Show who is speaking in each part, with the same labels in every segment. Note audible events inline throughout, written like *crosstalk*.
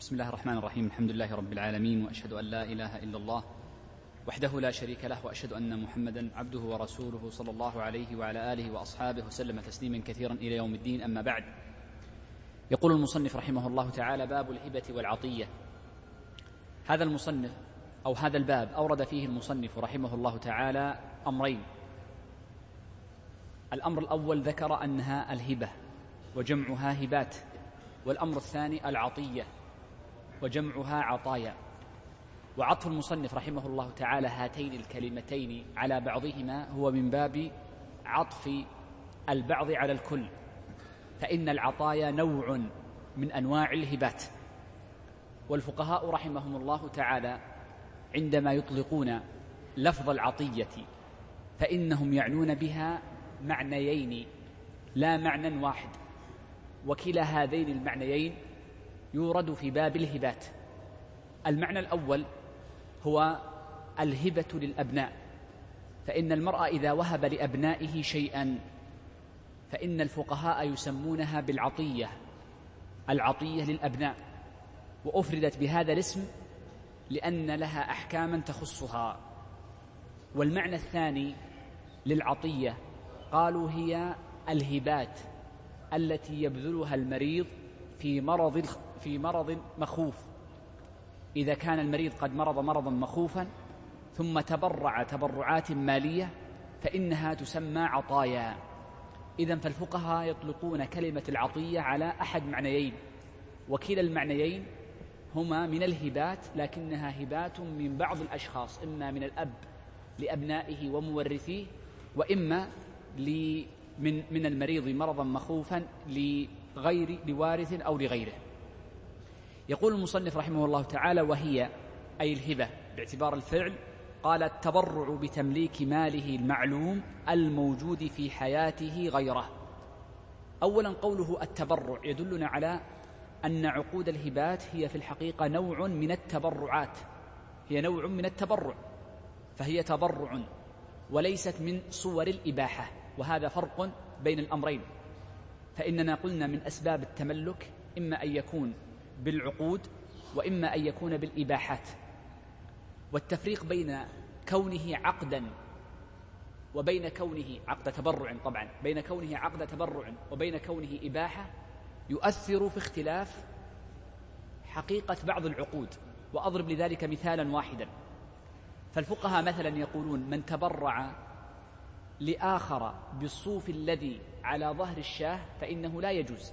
Speaker 1: بسم الله الرحمن الرحيم. الحمد لله رب العالمين وأشهد أن لا إله إلا الله وحده لا شريك له وأشهد أن محمدا عبده ورسوله صلى الله عليه وعلى آله وأصحابه وسلم تسليما كثيرا إلى يوم الدين. أما بعد يقول المصنف رحمه الله تعالى باب الهبة والعطية. هذا المصنف أو هذا الباب أورد فيه المصنف رحمه الله تعالى أمرين. الأمر الأول ذكر أنها الهبة وجمعها هبات والأمر الثاني العطية. وجمعها عطايا. وعطف المصنف رحمه الله تعالى هاتين الكلمتين على بعضهما هو من باب عطف البعض على الكل. فإن العطايا نوع من أنواع الهبات. والفقهاء رحمهم الله تعالى عندما يطلقون لفظ العطية فإنهم يعنون بها معنيين لا معنى واحد. وكلا هذين المعنيين يورد في باب الهبات. المعنى الأول هو الهبة للأبناء. فإن المرء إذا وهب لأبنائه شيئا فإن الفقهاء يسمونها بالعطية العطية للأبناء. وأفردت بهذا الاسم لأن لها أحكاما تخصها. والمعنى الثاني للعطية قالوا هي الهبات التي يبذلها المريض في مرض في مرض مخوف. إذا كان المريض قد مرض مرضا مخوفا ثم تبرع تبرعات مالية فإنها تسمى عطايا. إذا فالفقهاء يطلقون كلمة العطية على أحد معنيين وكلا المعنيين هما من الهبات لكنها هبات من بعض الأشخاص إما من الأب لأبنائه ومورثيه وإما من من المريض مرضا مخوفا لغير لوارث أو لغيره. يقول المصنف رحمه الله تعالى وهي أي الهبة باعتبار الفعل قال التبرع بتمليك ماله المعلوم الموجود في حياته غيره. اولا قوله التبرع يدلنا على أن عقود الهبات هي في الحقيقة نوع من التبرعات. هي نوع من التبرع فهي تبرع وليست من صور الإباحة وهذا فرق بين الأمرين. فإننا قلنا من أسباب التملك إما أن يكون بالعقود وإما أن يكون بالإباحات. والتفريق بين كونه عقدا وبين كونه عقد تبرع طبعا بين كونه عقد تبرع وبين كونه إباحة يؤثر في اختلاف حقيقة بعض العقود. وأضرب لذلك مثالا واحدا. فالفقهاء مثلا يقولون من تبرع لآخر بالصوف الذي على ظهر الشاه فإنه لا يجوز.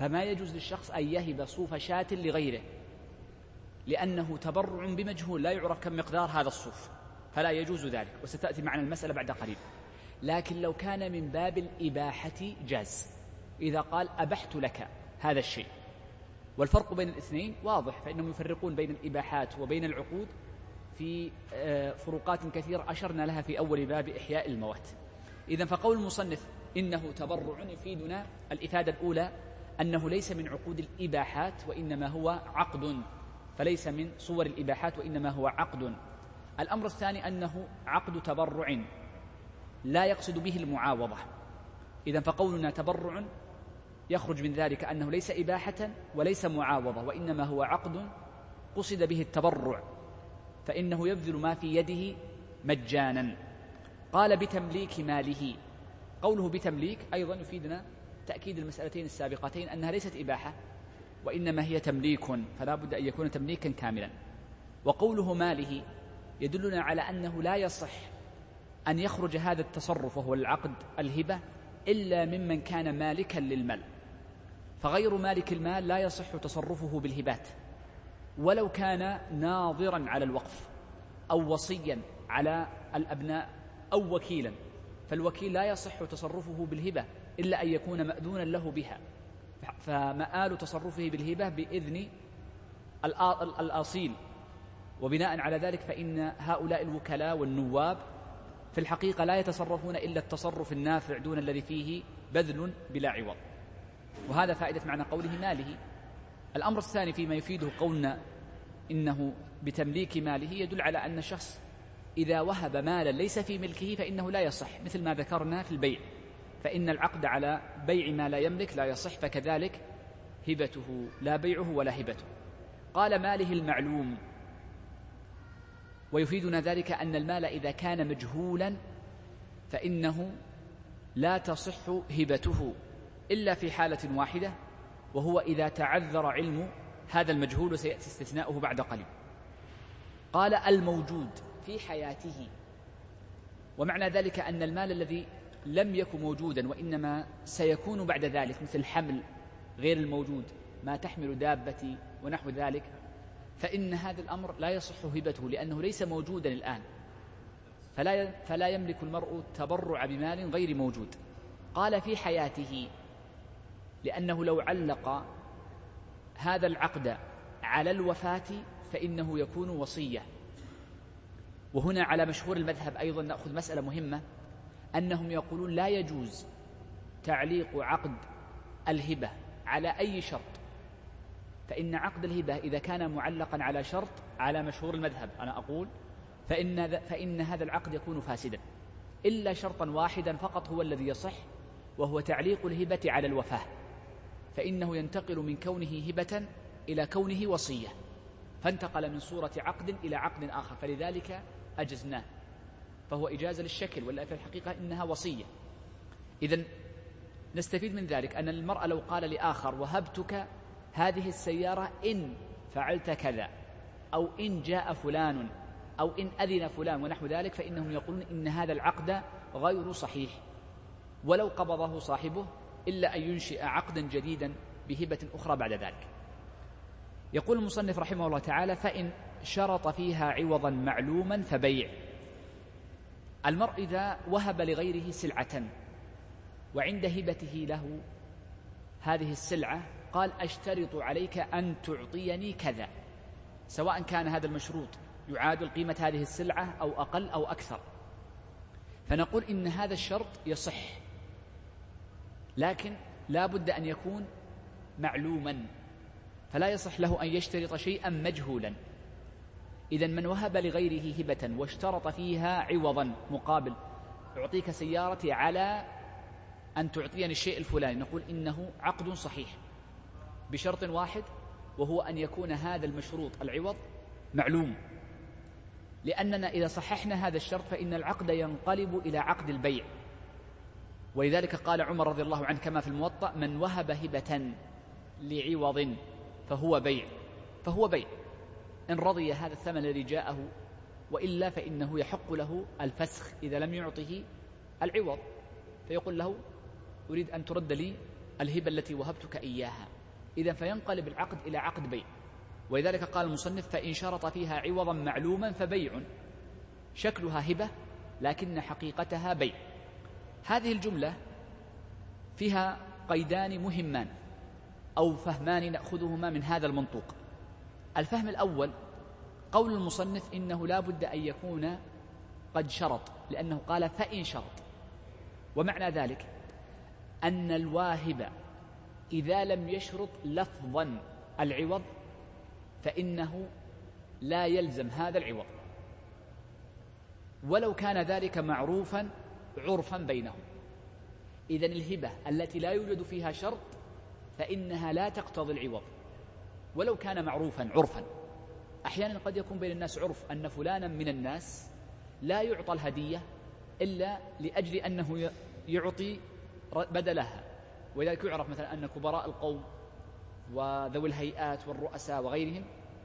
Speaker 1: فما يجوز للشخص أن يهب صوف شاة لغيره لأنه تبرع بمجهول لا يعرف كم مقدار هذا الصوف فلا يجوز ذلك وستأتي معنا المسألة بعد قليل. لكن لو كان من باب الإباحة جاز إذا قال أبحت لك هذا الشيء. والفرق بين الاثنين واضح فإنهم يفرقون بين الإباحات وبين العقود. في آه، فروقات كثيرة أشرنا لها في أول باب إحياء الموات. إذا فقول المصنف إنه تبرع يفيدنا الإفادة الأولى أنه ليس من عقود الإباحات وإنما هو عقد فليس من صور الإباحات وإنما هو عقد. الأمر الثاني أنه عقد تبرع لا يقصد به المعاوضة. إذا فقولنا تبرع يخرج من ذلك أنه ليس إباحة وليس معاوضة وإنما هو عقد قصد به التبرع فإنه يبذل ما في يده مجانا. قال بتمليك ماله. قوله بتمليك أيضا يفيدنا تأكيد المسألتين السابقتين أنها ليست إباحة وإنما هي تمليك فلا بد أن يكون تمليكا كاملا. وقوله ماله يدلنا على أنه لا يصح أن يخرج هذا التصرف وهو العقد الهبة إلا ممن كان مالكا للمال. فغير مالك المال لا يصح تصرفه بالهبات ولو كان ناظرا على الوقف أو وصيا على الأبناء أو وكيلا. فالوكيل لا يصح تصرفه بالهبة إلا أن يكون مأذونا له بها. فمآل تصرفه بالهبة بإذن الأصيل. وبناء على ذلك فإن هؤلاء الوكلاء والنواب في الحقيقة لا يتصرفون إلا التصرف النافع دون الذي فيه بذل بلا عوض. وهذا فائدة معنى قوله ماله. الأمر الثاني فيما يفيده قولنا إنه بتمليك ماله يدل على أن الشخص إذا وهب مالا ليس في ملكه فإنه لا يصح مثل ما ذكرنا في البيع. فإن العقد على بيع ما لا يملك لا يصح فكذلك هبته لا بيعه ولا هبته. قال ماله المعلوم. ويفيدنا ذلك أن المال إذا كان مجهولا فإنه لا تصح هبته إلا في حالة واحدة وهو إذا تعذر علم هذا المجهول وسيأتي استثناؤه بعد قليل. قال الموجود في حياته. ومعنى ذلك أن المال الذي لم يكن موجودا وإنما سيكون بعد ذلك مثل حمل غير الموجود ما تحمل دابتي ونحو ذلك. فإن هذا الأمر لا يصح هبته لأنه ليس موجودا الآن. فلا فلا يملك المرء التبرع بمال غير موجود. قال في حياته لأنه لو علق هذا العقد على الوفاة فإنه يكون وصية. وهنا على مشهور المذهب أيضا نأخذ مسألة مهمة. أنهم يقولون لا يجوز تعليق عقد الهبة على أي شرط. فإن عقد الهبة إذا كان معلقا على شرط على مشهور المذهب أنا أقول فإن, فإن هذا العقد يكون فاسدا. إلا شرطا واحدا فقط هو الذي يصح وهو تعليق الهبة على الوفاة. فإنه ينتقل من كونه هبة إلى كونه وصية. فانتقل من صورة عقد إلى عقد آخر. فلذلك أجزناه. فهو إجازة للشكل ولا في الحقيقة إنها وصية. إذا نستفيد من ذلك أن المرأة لو قال لآخر وهبتك هذه السيارة إن فعلت كذا أو إن جاء فلان أو إن أذن فلان ونحو ذلك فإنهم يقولون إن هذا العقد غير صحيح. ولو قبضه صاحبه إلا أن ينشئ عقدا جديدا بهبة أخرى بعد ذلك. يقول المصنف رحمه الله تعالى فإن شرط فيها عوضا معلوما فبيع. المرء إذا وهب لغيره سلعة وعند هبته له هذه السلعة قال أشترط عليك أن تعطيني كذا سواء كان هذا المشروط يعادل قيمة هذه السلعة أو أقل أو أكثر. فنقول إن هذا الشرط يصح لكن لا بد أن يكون معلوما فلا يصح له أن يشترط شيئا مجهولا. إذا من وهب لغيره هبة واشترط فيها عوضا مقابل. أعطيك سيارتي على أن تعطيني الشيء الفلاني. نقول إنه عقد صحيح. بشرط واحد وهو أن يكون هذا المشروط العوض معلوم. لأننا إذا صححنا هذا الشرط فإن العقد ينقلب إلى عقد البيع. ولذلك قال عمر رضي الله عنه كما في الموطأ من وهب هبة لعوض فهو بيع. فهو بيع. إن رضي هذا الثمن الذي جاءه وإلا فإنه يحق له الفسخ إذا لم يعطه العوض. فيقول له أريد أن ترد لي الهبة التي وهبتك إياها. إذا فينقلب العقد إلى عقد بيع. ولذلك قال المصنف فإن شرط فيها عوضا معلوما فبيع. شكلها هبة لكن حقيقتها بيع. هذه الجملة فيها قيدان مهمان أو فهمان نأخذهما من هذا المنطوق. الفهم الأول قول المصنف إنه لا بد أن يكون قد شرط لأنه قال فإن شرط. ومعنى ذلك أن الواهب إذا لم يشرط لفظا العوض فإنه لا يلزم هذا العوض. ولو كان ذلك معروفا عرفا بينهم. إذا الهبة التي لا يوجد فيها شرط فإنها لا تقتضي العوض. ولو كان معروفا عرفا. أحيانا قد يكون بين الناس عرف أن فلانا من الناس لا يعطى الهدية إلا لأجل أنه يعطي بدلها. ولذلك يعرف مثلا أن كبراء القوم وذوي الهيئات والرؤساء وغيرهم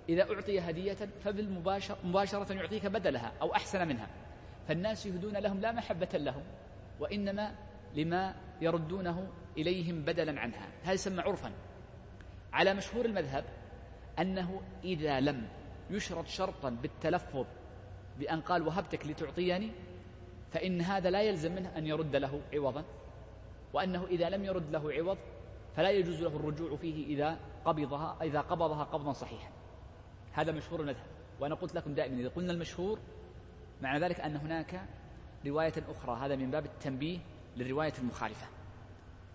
Speaker 1: إذا أعطي هدية فبالمباشرة مباشرة يعطيك بدلها أو أحسن منها. فالناس يهدون لهم لا محبة لهم وإنما لما يردونه إليهم بدلا عنها. هذا يسمى عرفا. على مشهور المذهب أنه إذا لم يشرط شرطا بالتلفظ بأن قال وهبتك لتعطيني فإن هذا لا يلزم منه أن يرد له عوضا وأنه إذا لم يرد له عوض فلا يجوز له الرجوع فيه إذا قبضها إذا قبضها قبضا صحيحا. هذا مشهور المذهب وأنا قلت لكم دائما إذا قلنا المشهور معنى ذلك أن هناك رواية أخرى هذا من باب التنبيه للرواية المخالفة.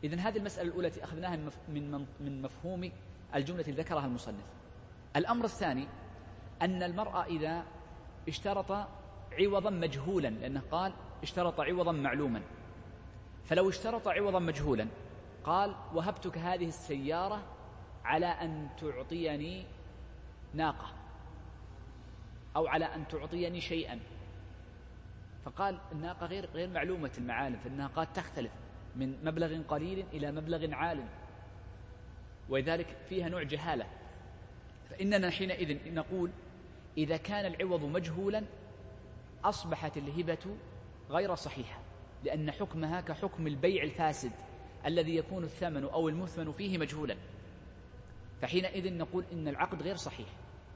Speaker 1: إذن هذه المسألة الأولى التي أخذناها من من مفهوم الجملة التي ذكرها المصنف. الأمر الثاني أن المرأة إذا اشترط عوضا مجهولا لأنه قال اشترط عوضا معلوما. فلو اشترط عوضا مجهولا قال وهبتك هذه السيارة على أن تعطيني ناقة أو على أن تعطيني شيئا. فقال الناقة غير غير معلومة المعالم فالناقات تختلف من مبلغ قليل إلى مبلغ عال ولذلك فيها نوع جهالة. فإننا حينئذ نقول إذا كان العوض مجهولا أصبحت الهبة غير صحيحة لأن حكمها كحكم البيع الفاسد الذي يكون الثمن أو المثمن فيه مجهولا. فحينئذ نقول إن العقد غير صحيح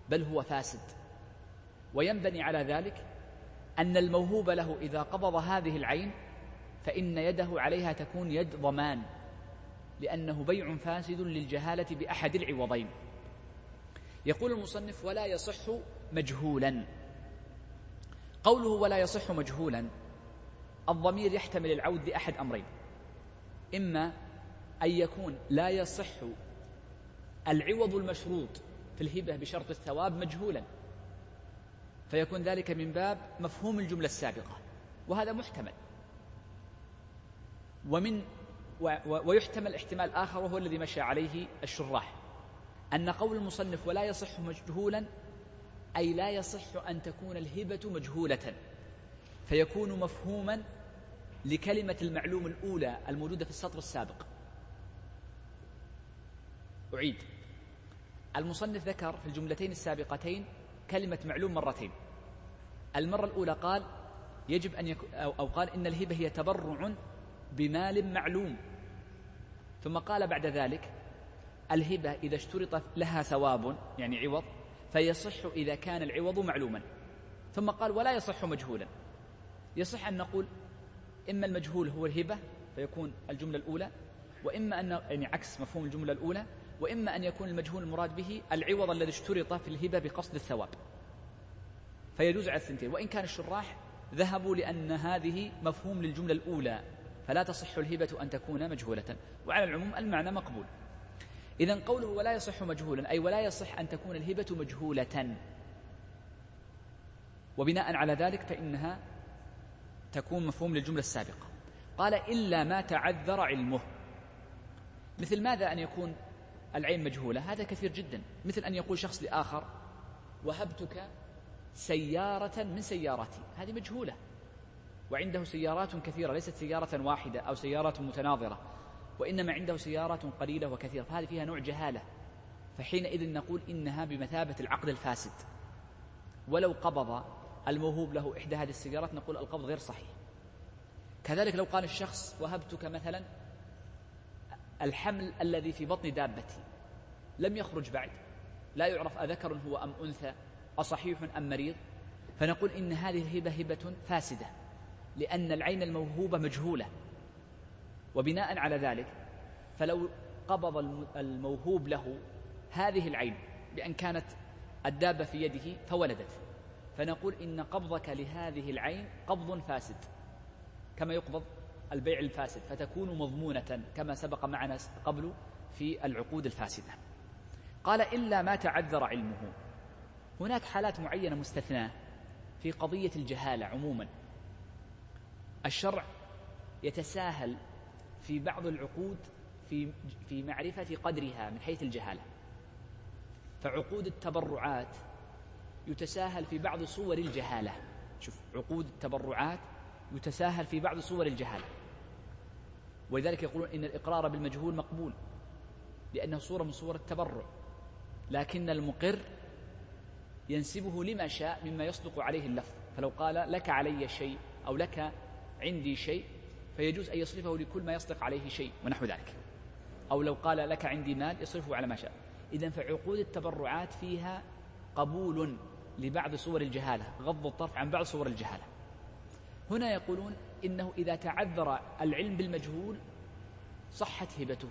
Speaker 1: بل هو فاسد. وينبني على ذلك أن الموهوب له إذا قبض هذه العين فإن يده عليها تكون يد ضمان. لأنه بيع فاسد للجهالة بأحد العوضين. يقول المصنف ولا يصح مجهولا. قوله ولا يصح مجهولا الضمير يحتمل العود لأحد أمرين. إما أن يكون لا يصح العوض المشروط في الهبة بشرط الثواب مجهولا فيكون ذلك من باب مفهوم الجملة السابقة وهذا محتمل. ومن ويحتمل احتمال آخر وهو الذي مشى عليه الشراح. أن قول المصنف ولا يصح مجهولا أي لا يصح أن تكون الهبة مجهولة. فيكون مفهوما لكلمة المعلوم الأولى الموجودة في السطر السابق. أعيد. المصنف ذكر في الجملتين السابقتين كلمة معلوم مرتين. المرة الأولى قال يجب أن يكون أو قال إن الهبة هي تبرع بمال معلوم. ثم قال بعد ذلك الهبة إذا اشترط لها ثواب يعني عوض فيصح إذا كان العوض معلوما. ثم قال ولا يصح مجهولا. يصح أن نقول إما المجهول هو الهبة فيكون الجملة الأولى وإما أن يعني عكس مفهوم الجملة الأولى وإما أن يكون المجهول المراد به العوض الذي اشترط في الهبة بقصد الثواب. فيجوز على الثنتين. وإن كان الشراح ذهبوا لأن هذه مفهوم للجملة الأولى. فلا تصح الهبة أن تكون مجهولة. وعلى العموم المعنى مقبول. إذا قوله ولا يصح مجهولا أي ولا يصح أن تكون الهبة مجهولة. وبناء على ذلك فإنها تكون مفهوم للجملة السابقة. قال إلا ما تعذر علمه. مثل ماذا أن يكون العين مجهولة؟ هذا كثير جدا. مثل أن يقول شخص لآخر وهبتك سيارة من سياراتي. هذه مجهولة. وعنده سيارات كثيرة ليست سيارة واحدة أو سيارات متناظرة وإنما عنده سيارات قليلة وكثيرة فهذه فيها نوع جهالة. فحينئذ نقول إنها بمثابة العقد الفاسد. ولو قبض الموهوب له إحدى هذه السيارات نقول القبض غير صحيح. كذلك لو قال الشخص وهبتك مثلا الحمل الذي في بطن دابتي لم يخرج بعد لا يعرف أذكر هو أم أنثى أصحيح أم مريض فنقول إن هذه الهبة هبة فاسدة. لأن العين الموهوبة مجهولة. وبناء على ذلك فلو قبض الموهوب له هذه العين بأن كانت الدابة في يده فولدت. فنقول إن قبضك لهذه العين قبض فاسد كما يقبض البيع الفاسد فتكون مضمونة كما سبق معنا قبل في العقود الفاسدة. قال إلا ما تعذر علمه. هناك حالات معينة مستثناة في قضية الجهالة عموما. الشرع يتساهل في بعض العقود في في معرفة قدرها من حيث الجهالة. فعقود التبرعات يتساهل في بعض صور الجهالة. شوف عقود التبرعات يتساهل في بعض صور الجهالة. ولذلك يقولون إن الإقرار بالمجهول مقبول لأنه صورة من صور التبرع. لكن المقر ينسبه لما شاء مما يصدق عليه اللفظ. فلو قال لك علي شيء أو لك عندي شيء فيجوز أن يصرفه لكل ما يصدق عليه شيء ونحو ذلك. أو لو قال لك عندي مال يصرفه على ما شاء. إذا فعقود التبرعات فيها قبول لبعض صور الجهالة غض الطرف عن بعض صور الجهالة. هنا يقولون إنه إذا تعذر العلم بالمجهول صحت هبته.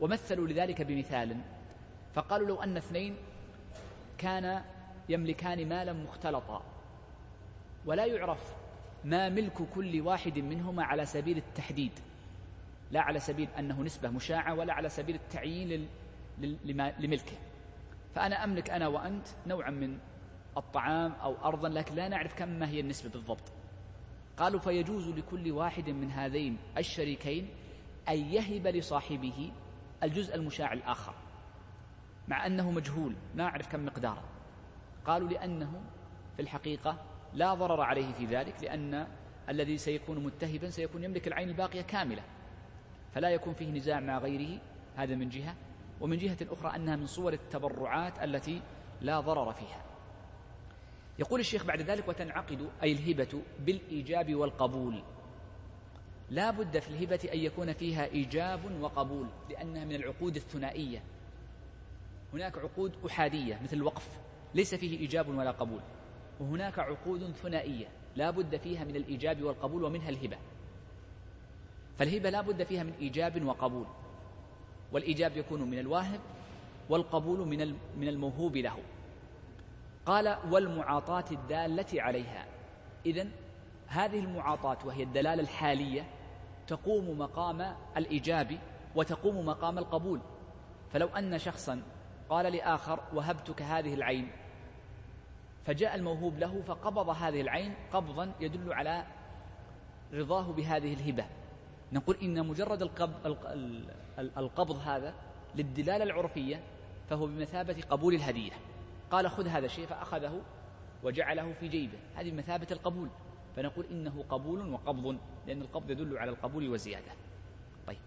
Speaker 1: ومثلوا لذلك بمثال. فقالوا لو أن اثنين كان يملكان مالا مختلطا. ولا يعرف ما ملك كل واحد منهما على سبيل التحديد. لا على سبيل أنه نسبة مشاعة ولا على سبيل التعيين لملكه. فأنا أملك أنا وأنت نوعا من الطعام أو أرضا لكن لا نعرف كم ما هي النسبة بالضبط. قالوا فيجوز لكل واحد من هذين الشريكين أن يهب لصاحبه الجزء المشاع الآخر مع أنه مجهول لا أعرف كم مقداره. قالوا لأنه في الحقيقة لا ضرر عليه في ذلك لأن الذي سيكون متهبا سيكون يملك العين الباقية كاملة. فلا يكون فيه نزاع مع غيره هذا من جهة. ومن جهة أخرى أنها من صور التبرعات التي لا ضرر فيها. يقول الشيخ بعد ذلك وتنعقد أي الهبة بالإيجاب والقبول. لا بد في الهبة أن يكون فيها إيجاب وقبول لأنها من العقود الثنائية. هناك عقود أحادية مثل الوقف ليس فيه إيجاب ولا قبول. وهناك عقود ثنائية لا بد فيها من الإيجاب والقبول ومنها الهبة. فالهبة لا بد فيها من إيجاب وقبول. والإيجاب يكون من الواهب والقبول من من الموهوب له. قال والمعاطاة الدالة عليها. إذن هذه المعاطاة وهي الدلالة الحالية تقوم مقام الإيجاب وتقوم مقام القبول. فلو أن شخصا قال لآخر وهبتك هذه العين فجاء الموهوب له فقبض هذه العين قبضا يدل على رضاه بهذه الهبة. نقول إن مجرد القبض, القبض هذا للدلالة العرفية فهو بمثابة قبول الهدية. قال خذ هذا الشيء فأخذه وجعله في جيبه. هذه بمثابة القبول. فنقول إنه قبول وقبض لأن القبض يدل على القبول والزيادة طيب.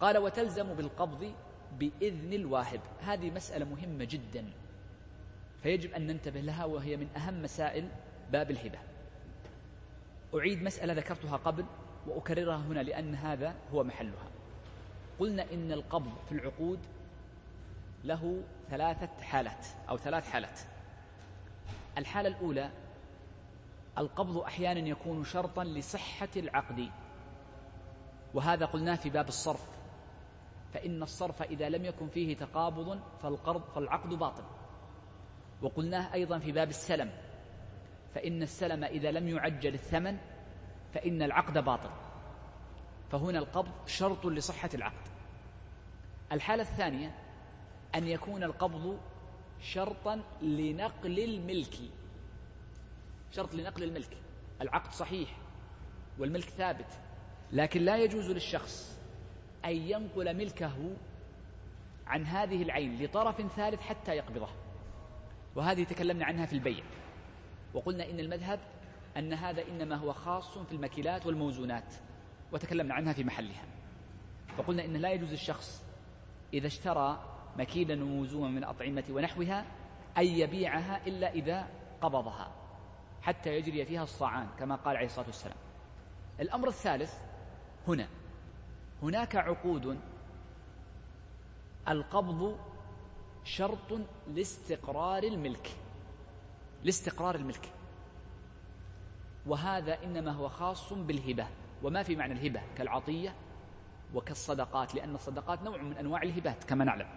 Speaker 1: قال وتلزم بالقبض بإذن الواهب. هذه مسألة مهمة جدا. فيجب أن ننتبه لها وهي من أهم مسائل باب الهبة. أعيد مسألة ذكرتها قبل وأكررها هنا لأن هذا هو محلها. قلنا إن القبض في العقود له ثلاثة حالات أو ثلاث حالات. الحالة الأولى القبض أحيانا يكون شرطا لصحة العقد. وهذا قلناه في باب الصرف. فإن الصرف إذا لم يكن فيه تقابض فالقرض فالعقد باطل. وقلناه أيضا في باب السلم. فإن السلم إذا لم يعجل الثمن فإن العقد باطل. فهنا القبض شرط لصحة العقد. الحالة الثانية أن يكون القبض شرطا لنقل الملك. شرط لنقل الملك. العقد صحيح والملك ثابت لكن لا يجوز للشخص أن ينقل ملكه عن هذه العين لطرف ثالث حتى يقبضه. وهذه تكلمنا عنها في البيع وقلنا إن المذهب أن هذا إنما هو خاص في المكيلات والموزونات وتكلمنا عنها في محلها. فقلنا إن لا يجوز للشخص إذا اشترى مكيلا وموزونا من الأطعمة ونحوها أن يبيعها إلا إذا قبضها حتى يجري فيها الصاعان كما قال عليه الصلاة والسلام. الأمر الثالث هنا هناك عقود القبض شرط لاستقرار الملك. لاستقرار الملك. وهذا إنما هو خاص بالهبة. وما في معنى الهبة؟ كالعطية وكالصدقات لأن الصدقات نوع من أنواع الهبات كما نعلم.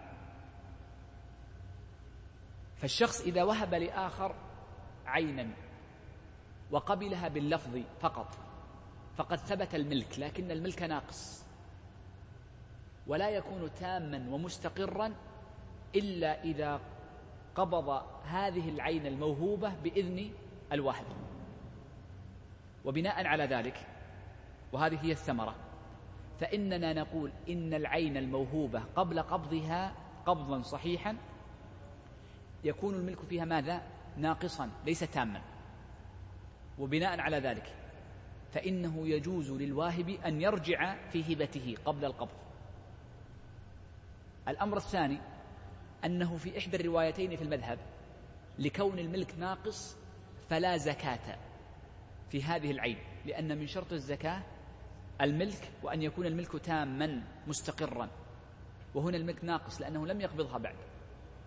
Speaker 1: فالشخص إذا وهب لآخر عينا وقبلها باللفظ فقط فقد ثبت الملك لكن الملك ناقص. ولا يكون تاما ومستقرا إلا إذا قبض هذه العين الموهوبة بإذن الواهب وبناء على ذلك وهذه هي الثمرة فإننا نقول إن العين الموهوبة قبل قبضها قبضا صحيحا يكون الملك فيها ماذا؟ ناقصا ليس تاما. وبناء على ذلك فإنه يجوز للواهب أن يرجع في هبته قبل القبض. الأمر الثاني أنه في إحدى الروايتين في المذهب لكون الملك ناقص فلا زكاة في هذه العين لأن من شرط الزكاة الملك وأن يكون الملك تاما مستقرا. وهنا الملك ناقص لأنه لم يقبضها بعد.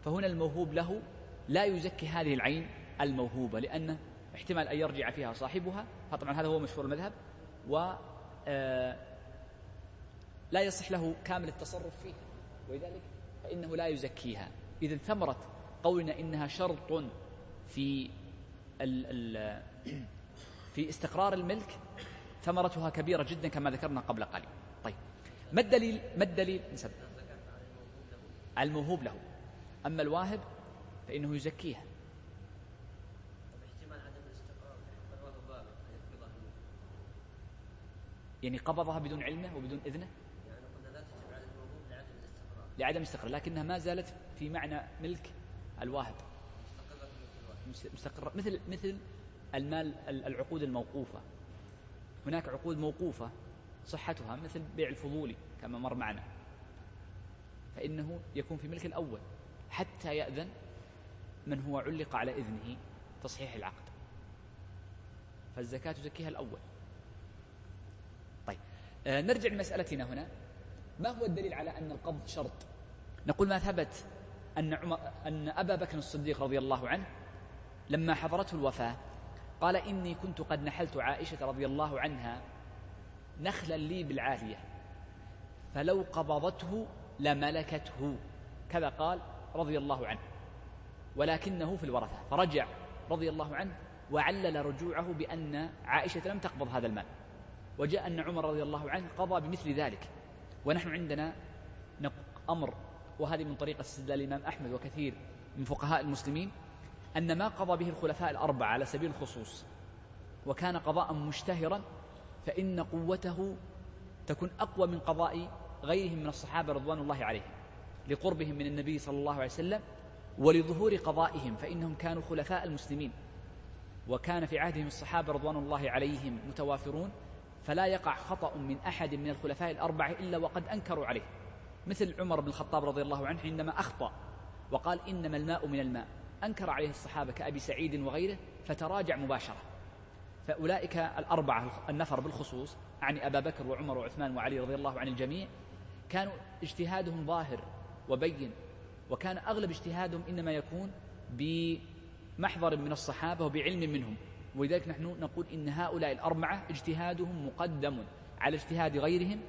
Speaker 1: فهنا الموهوب له لا يزكي هذه العين الموهوبة لأن احتمال أن يرجع فيها صاحبها فطبعا هذا هو مشهور المذهب و آه، لا يصح له كامل التصرف فيها ولذلك فإنه لا يزكيها. إذا ثمرة قولنا إنها شرط في ال ال *clears throat* في استقرار الملك ثمرتها كبيرة جدا كما ذكرنا قبل قليل. طيب ما الدليل؟ ما الدليل؟ الموهوب له. أما الواهب فإنه يزكيها. يعني قبضها بدون علمه وبدون إذنه؟ لعدم الاستقرار لكنها ما زالت في معنى ملك الواهب مستقرة مثل مثل المال العقود الموقوفة. هناك عقود موقوفة صحتها مثل بيع الفضولي كما مر معنا. فإنه يكون في ملك الأول حتى يأذن من هو علق على إذنه تصحيح العقد. فالزكاة تزكيها الأول. طيب آه نرجع لمسألتنا هنا. ما هو الدليل على أن القبض شرط؟ نقول ما ثبت أن, عمر أن أبا بكر الصديق رضي الله عنه لما حضرته الوفاة قال إني كنت قد نحلت عائشة رضي الله عنها نخلا لي بالعالية فلو قبضته لملكته كذا قال رضي الله عنه ولكنه في الورثة فرجع رضي الله عنه وعلل رجوعه بأن عائشة لم تقبض هذا المال وجاء أن عمر رضي الله عنه قضى بمثل ذلك. ونحن عندنا أمر وهذه من طريقة استدلال الإمام أحمد وكثير من فقهاء المسلمين أن ما قضى به الخلفاء الأربعة على سبيل الخصوص وكان قضاء مشتهرا فإن قوته تكون أقوى من قضاء غيرهم من الصحابة رضوان الله عليهم لقربهم من النبي صلى الله عليه وسلم ولظهور قضائهم فإنهم كانوا خلفاء المسلمين وكان في عهدهم الصحابة رضوان الله عليهم متوافرون فلا يقع خطأ من أحد من الخلفاء الأربعة إلا وقد أنكروا عليه. مثل عمر بن الخطاب رضي الله عنه حينما أخطأ وقال إنما الماء من الماء. أنكر عليه الصحابة كأبي سعيد وغيره فتراجع مباشرة. فأولئك الأربعة النفر بالخصوص أعني أبا بكر وعمر وعثمان وعلي رضي الله عن الجميع كانوا اجتهادهم ظاهر وبين وكان أغلب اجتهادهم إنما يكون بمحضر من الصحابة وبعلم منهم. ولذلك نحن نقول إن هؤلاء الأربعة اجتهادهم مقدم على اجتهاد غيرهم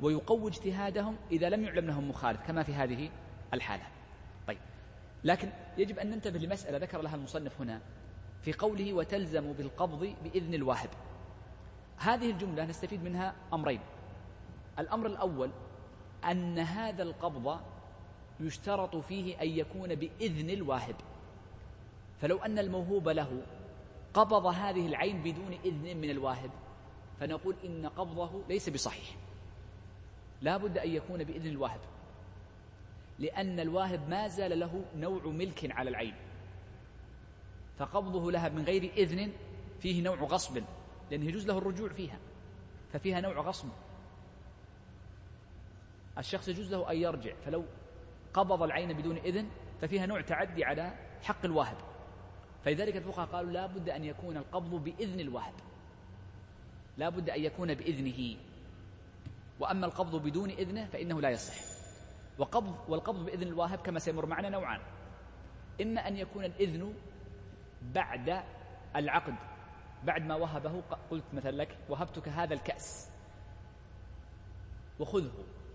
Speaker 1: ويقوي اجتهادهم إذا لم يعلم لهم مخالف كما في هذه الحالة. طيب لكن يجب أن ننتبه لمسألة ذكر لها المصنف هنا في قوله وتلزم بالقبض بإذن الواهب. هذه الجملة نستفيد منها أمرين. الأمر الأول أن هذا القبض يشترط فيه أن يكون بإذن الواهب. فلو أن الموهوب له قبض هذه العين بدون إذن من الواهب. فنقول إن قبضه ليس بصحيح. لا بد أن يكون بإذن الواهب. لأن الواهب ما زال له نوع ملك على العين. فقبضه لها من غير إذن فيه نوع غصب لأنه يجوز له الرجوع فيها. ففيها نوع غصب. الشخص يجوز له أن يرجع فلو قبض العين بدون إذن ففيها نوع تعدي على حق الواهب. فلذلك الفقهاء قالوا لا بد أن يكون القبض بإذن الواهب لا بد أن يكون بإذنه. وأما القبض بدون إذنه فإنه لا يصح. وقبض والقبض بإذن الواهب كما سيمر معنا نوعان. إما أن يكون الإذن بعد العقد. بعد ما وهبه قلت مثلا لك وهبتك هذا الكأس. وخذه.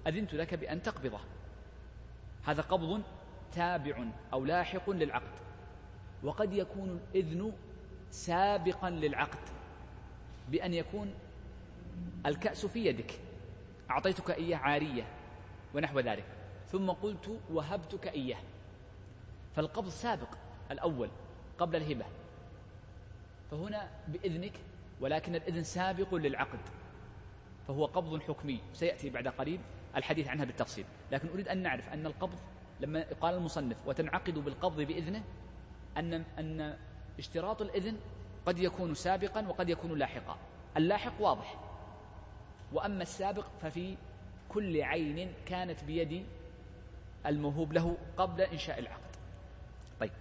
Speaker 1: أذنت لك بأن تقبضه. هذا قبض تابع أو لاحق للعقد. وقد يكون الإذن سابقا للعقد بأن يكون الكأس في يدك. أعطيتك إياه عارية ونحو ذلك. ثم قلت وهبتك إياه. فالقبض سابق الأول قبل الهبة. فهنا بإذنك ولكن الإذن سابق للعقد. فهو قبض حكمي. سيأتي بعد قريب الحديث عنها بالتفصيل. لكن أريد أن نعرف أن القبض لما قال المصنف وتنعقد بالقبض بإذنه أن أن اشتراط الإذن قد يكون سابقا وقد يكون لاحقا. اللاحق واضح. وأما السابق ففي كل عين كانت بيد الموهوب له قبل إنشاء العقد. طيب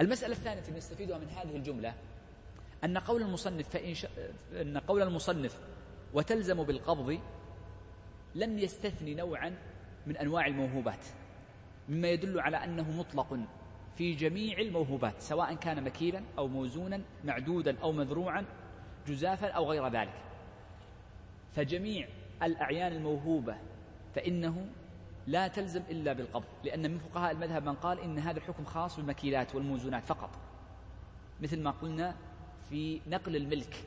Speaker 1: المسألة الثانية التي نستفيدها من هذه الجملة أن قول المصنف فإن ش... أن قول المصنف وتلزم بالقبض لم يستثني نوعا من أنواع الموهوبات مما يدل على أنه مطلق في جميع الموهوبات سواء كان مكيلا أو موزونا معدودا أو مذروعا جزافا أو غير ذلك. فجميع الأعيان الموهوبة فإنه لا تلزم إلا بالقبض لأن من فقهاء المذهب من قال إن هذا الحكم خاص بالمكيلات والموزونات فقط. مثل ما قلنا في نقل الملك.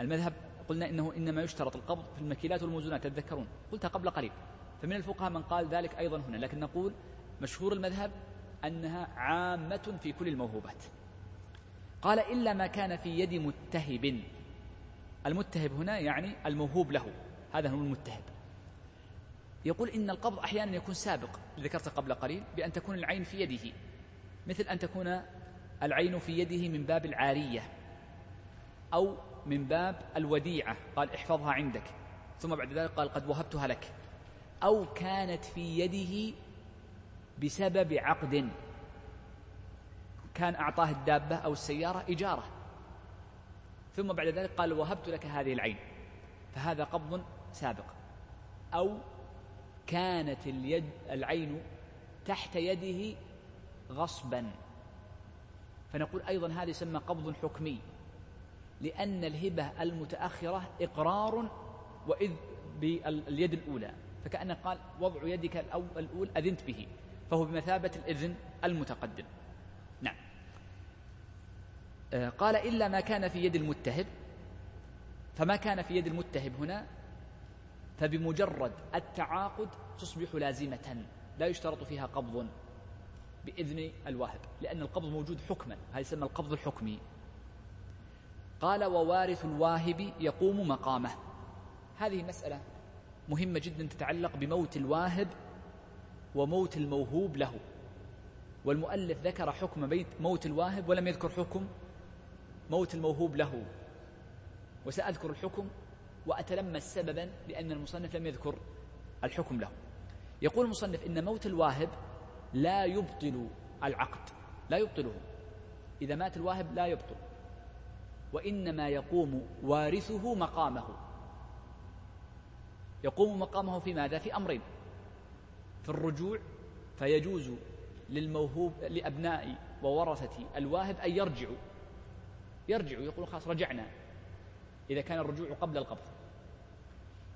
Speaker 1: المذهب قلنا إنه إنما يشترط القبض في المكيلات والموزونات تتذكرون قلتها قبل قليل. فمن الفقهاء من قال ذلك أيضا هنا. لكن نقول مشهور المذهب أنها عامة في كل الموهوبات. قال إلا ما كان في يد متهب. المتهب هنا يعني الموهوب له. هذا هو المتهب. يقول إن القبض أحيانا يكون سابق. ذكرت قبل قليل بأن تكون العين في يده. مثل أن تكون العين في يده من باب العارية أو من باب الوديعة. قال احفظها عندك. ثم بعد ذلك قال قد وهبتها لك. أو كانت في يده بسبب عقد. كان أعطاه الدابة أو السيارة إجارة. ثم بعد ذلك قال وهبت لك هذه العين. فهذا قبض سابق. أو كانت اليد العين تحت يده غصبا. فنقول أيضا هذا يسمى قبض حكمي. لأن الهبة المتأخرة إقرار وإذ باليد الأولى. فكأنه قال وضع يدك الأول أذنت به. فهو بمثابة الإذن المتقدم. نعم. آه، قال إلا ما كان في يد المتهب فما كان في يد المتهب هنا فبمجرد التعاقد تصبح لازمة لا يشترط فيها قبض بإذن الواهب لأن القبض موجود حكما هذا يسمى القبض الحكمي. قال ووارث الواهب يقوم مقامه. هذه مسألة مهمة جدا تتعلق بموت الواهب وموت الموهوب له. والمؤلف ذكر حكم بيت موت الواهب ولم يذكر حكم موت الموهوب له. وسأذكر الحكم وأتلمس سببا لأن المصنف لم يذكر الحكم له. يقول المصنف إن موت الواهب لا يبطل العقد لا يبطله. إذا مات الواهب لا يبطل. وإنما يقوم وارثه مقامه. يقوم مقامه في ماذا؟ في أمرين. في الرجوع فيجوز للموهوب لأبناء وورثة الواهب أن يرجعوا. يرجعوا يقولون خلاص رجعنا إذا كان الرجوع قبل القبض.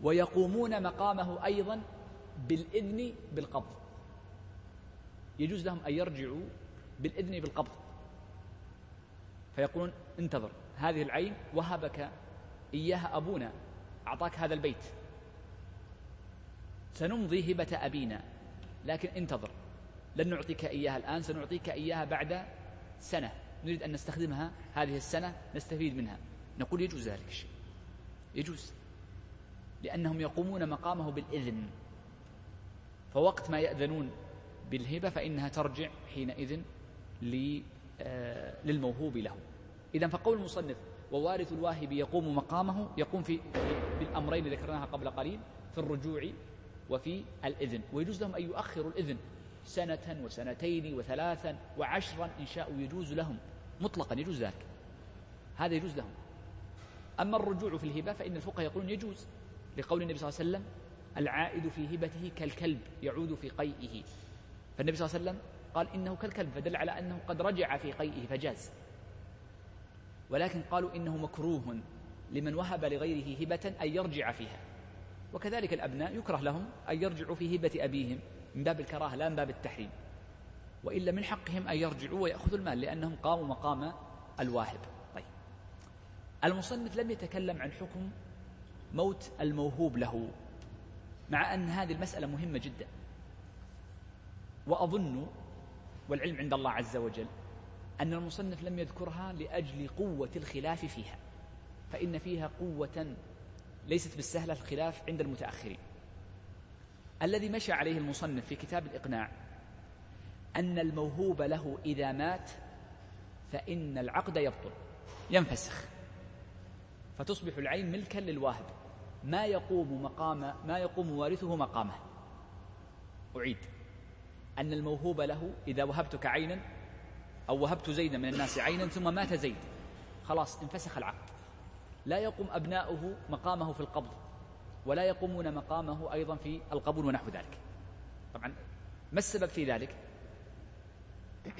Speaker 1: ويقومون مقامه أيضا بالإذن بالقبض. يجوز لهم أن يرجعوا بالإذن بالقبض. فيقولون انتظر هذه العين وهبك إياها أبونا أعطاك هذا البيت. سنمضي هبة أبينا. لكن انتظر. لن نعطيك إياها الآن سنعطيك إياها بعد سنة. نريد أن نستخدمها هذه السنة نستفيد منها. نقول يجوز ذلك الشيء. يجوز. لأنهم يقومون مقامه بالإذن. فوقت ما يأذنون بالهبة فإنها ترجع حينئذ آه، للموهوب له. إذا فقول المصنف ووارث الواهب يقوم مقامه يقوم في بالأمرين ذكرناها قبل قليل في الرجوع وفي الإذن. ويجوز لهم أن يؤخروا الإذن سنة وسنتين وثلاثا وعشرا إن شاءوا يجوز لهم. مطلقا يجوز ذلك. هذا يجوز لهم. أما الرجوع في الهبة فإن الفقهاء يقولون يجوز لقول النبي صلى الله عليه وسلم العائد في هبته كالكلب يعود في قيئه. فالنبي صلى الله عليه وسلم قال إنه كالكلب فدل على أنه قد رجع في قيئه فجاز. ولكن قالوا إنه مكروه لمن وهب لغيره هبة أن يرجع فيها. وكذلك الأبناء يكره لهم أن يرجعوا في هبة أبيهم من باب الكراهة لا من باب التحريم. وإلا من حقهم أن يرجعوا ويأخذوا المال لأنهم قاموا مقام الواهب. طيب. المصنف لم يتكلم عن حكم موت الموهوب له مع أن هذه المسألة مهمة جدا. وأظن والعلم عند الله عز وجل أن المصنف لم يذكرها لأجل قوة الخلاف فيها فإن فيها قوة ليست بالسهلة الخلاف عند المتأخرين. الذي مشى عليه المصنف في كتاب الإقناع أن الموهوب له إذا مات فإن العقد يبطل ينفسخ. فتصبح العين ملكا للواهب. ما يقوم مقام ما يقوم وارثه مقامه. أعيد. أن الموهوب له إذا وهبتك عينا أو وهبت زيدا من الناس عينا ثم مات زيد خلاص انفسخ العقد. لا يقوم أبناؤه مقامه في القبض ولا يقومون مقامه أيضا في القبول ونحو ذلك. طبعا ما السبب في ذلك؟ *clears throat*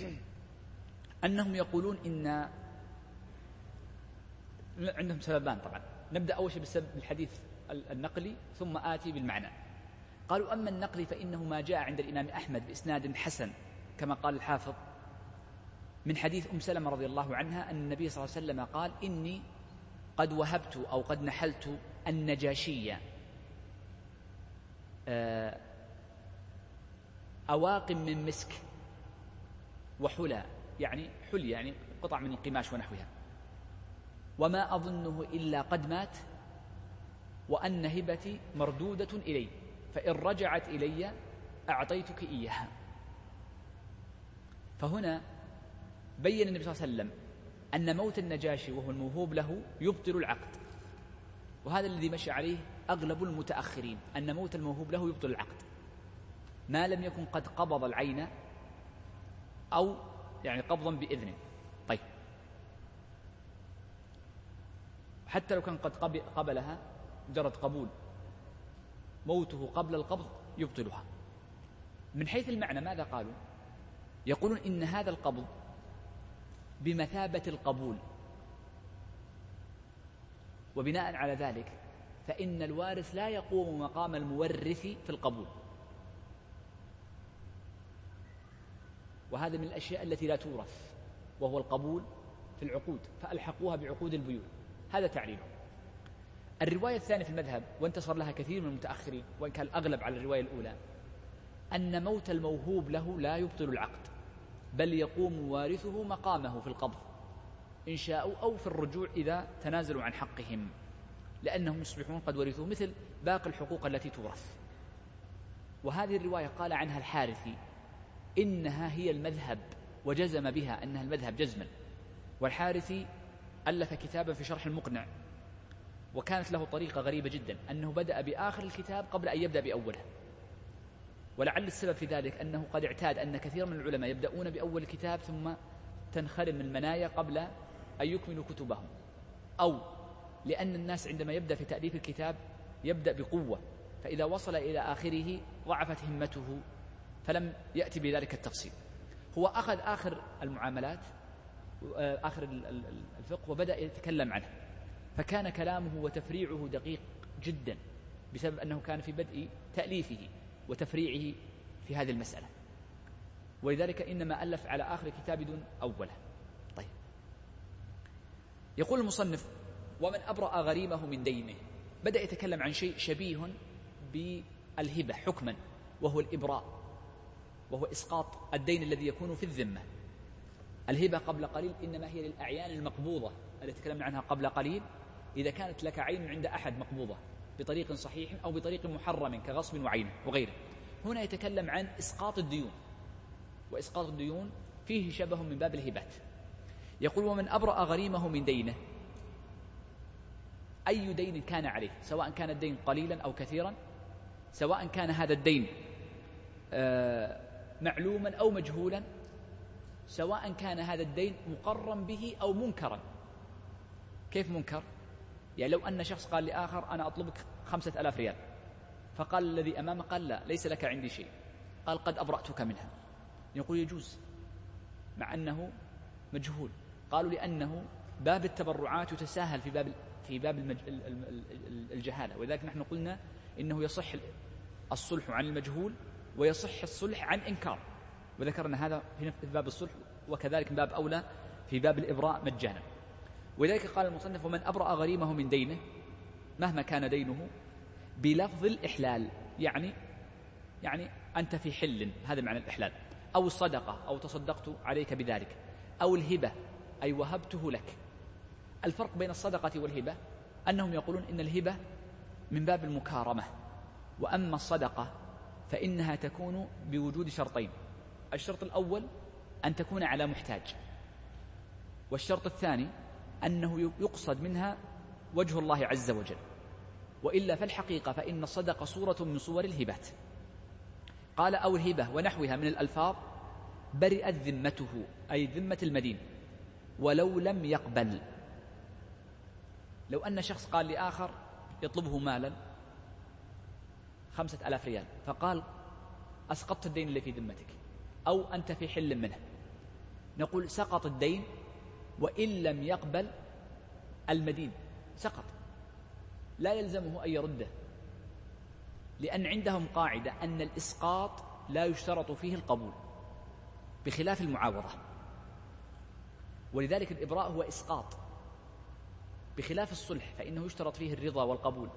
Speaker 1: أنهم يقولون إن عندهم سببان طبعا. نبدأ أول شيء بالسبب الحديث النقلي ثم آتي بالمعنى. قالوا أما النقل فإنه ما جاء عند الإمام أحمد بإسناد حسن كما قال الحافظ من حديث أم سلمة رضي الله عنها أن النبي صلى الله عليه وسلم قال إني قد وهبت أو قد نحلت النجاشية. آه، أواقم من مسك وحلى يعني حلي يعني قطع من القماش ونحوها. وما أظنه إلا قد مات وأن هبتي مردودة إلي فإن رجعت إلي أعطيتك إياها. فهنا بين النبي صلى الله عليه وسلم أن موت النجاشي وهو الموهوب له يبطل العقد. وهذا الذي مشى عليه أغلب المتأخرين أن موت الموهوب له يبطل العقد. ما لم يكن قد قبض العين أو يعني قبضا بإذنه طيب. حتى لو كان قد قبلها مجرد قبول. موته قبل القبض يبطلها. من حيث المعنى ماذا قالوا؟ يقولون إن هذا القبض بمثابة القبول. وبناء على ذلك فإن الوارث لا يقوم مقام المورث في القبول. وهذا من الأشياء التي لا تورث وهو القبول في العقود فألحقوها بعقود البيوع. هذا تعليله. الرواية الثانية في المذهب وانتصر لها كثير من المتأخرين وإن كان الأغلب على الرواية الأولى أن موت الموهوب له لا يبطل العقد. بل يقوم وارثه مقامه في القبض إن شاءوا أو في الرجوع إذا تنازلوا عن حقهم لأنهم يصبحون قد ورثوا مثل باقي الحقوق التي تورث. وهذه الرواية قال عنها الحارثي إنها هي المذهب وجزم بها أنها المذهب جزما. والحارثي ألف كتابا في شرح المقنع وكانت له طريقة غريبة جدا أنه بدأ بآخر الكتاب قبل أن يبدأ بأوله. ولعل السبب في ذلك أنه قد اعتاد أن كثير من العلماء يبدأون بأول الكتاب ثم تنخرم المنايا قبل أن يكملوا كتبهم. أو لأن الناس عندما يبدأ في تأليف الكتاب يبدأ بقوة فإذا وصل إلى آخره ضعفت همته فلم يأتي بذلك التفصيل. هو أخذ آخر المعاملات آه، آخر الفقه وبدأ يتكلم عنه. فكان كلامه وتفريعه دقيق جدا بسبب أنه كان في بدء تأليفه. وتفريعه في هذه المسألة. ولذلك إنما ألف على آخر كتاب دون أوله. طيب. يقول المصنف ومن أبرأ غريمه من دينه. بدأ يتكلم عن شيء شبيه بالهبة حكما وهو الإبراء وهو إسقاط الدين الذي يكون في الذمة. الهبة قبل قليل إنما هي للأعيان المقبوضة. التي تكلمنا عنها قبل قليل إذا كانت لك عين عند أحد مقبوضة. بطريق صحيح أو بطريق محرم كغصب وعينه وغيره. هنا يتكلم عن إسقاط الديون وإسقاط الديون فيه شبه من باب الهبات. يقول ومن أبرأ غريمه من دينه. أي دين كان عليه سواء كان الدين قليلا أو كثيرا سواء كان هذا الدين آه، معلوما أو مجهولا سواء كان هذا الدين مقرا به أو منكرا. كيف منكر؟ يعني لو أن شخص قال لآخر أنا أطلبك خمسة ألاف ريال. فقال الذي أمامه قال لا ليس لك عندي شيء. قال قد أبرأتك منها. يقول يجوز مع أنه مجهول. قالوا لأنه باب التبرعات يتساهل في باب في باب. الجهالة. ولذلك نحن قلنا إنه يصح الصلح عن المجهول ويصح الصلح عن إنكار. وذكرنا هذا في باب الصلح وكذلك من باب أولى في باب الإبراء مجانا. ولذلك قال المصنف ومن أبرأ غريمه من دينه مهما كان دينه بلفظ الإحلال. يعني يعني أنت في حل هذا معنى الإحلال. أو الصدقة أو تصدقت عليك بذلك. أو الهبة أي وهبته لك. الفرق بين الصدقة والهبة أنهم يقولون إن الهبة من باب المكارمة. وأما الصدقة فإنها تكون بوجود شرطين. الشرط الأول أن تكون على محتاج. والشرط الثاني أنه يقصد منها وجه الله عز وجل. وإلا فالحقيقة فإن الصدقة صورة من صور الهبات. قال أو الهبة ونحوها من الألفاظ برئت ذمته أي ذمة المدين. ولو لم يقبل. لو أن شخص قال لآخر يطلبه مالا خمسة ألاف ريال فقال أسقطت الدين اللي في ذمتك أو أنت في حل منه. نقول سقط الدين وإن لم يقبل المدين سقط. لا يلزمه أن يرده لأن عندهم قاعدة أن الإسقاط لا يشترط فيه القبول بخلاف المعاوضة. ولذلك الإبراء هو إسقاط بخلاف الصلح فإنه يشترط فيه الرضا والقبول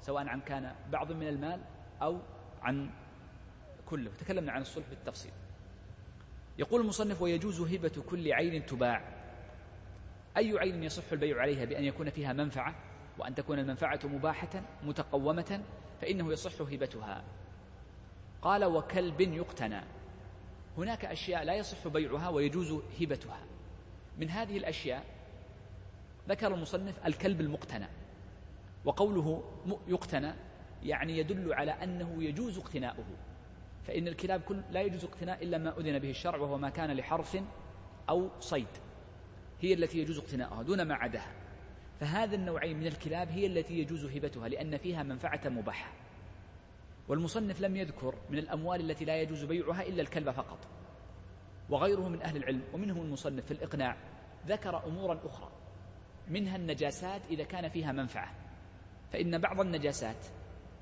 Speaker 1: سواء عن كان بعض من المال أو عن كله. تكلمنا عن الصلح بالتفصيل. يقول المصنف ويجوز هبة كل عين تباع. أي عين يصح البيع عليها بأن يكون فيها منفعة وأن تكون المنفعة مباحة متقومة فإنه يصح هبتها. قال وكلب يقتنى. هناك أشياء لا يصح بيعها ويجوز هبتها. من هذه الأشياء ذكر المصنف الكلب المقتنى. وقوله يقتنى يعني يدل على أنه يجوز اقتناؤه. فإن الكلاب كل لا يجوز اقتناء إلا ما أذن به الشرع وهو ما كان لحرث أو صيد. هي التي يجوز اقتناؤها دون ما عداها. فهذا النوعين من الكلاب هي التي يجوز هبتها لأن فيها منفعة مباحة. والمصنف لم يذكر من الأموال التي لا يجوز بيعها إلا الكلب فقط. وغيره من أهل العلم ومنهم المصنف في الإقناع ذكر أمورا أخرى منها النجاسات إذا كان فيها منفعة. فإن بعض النجاسات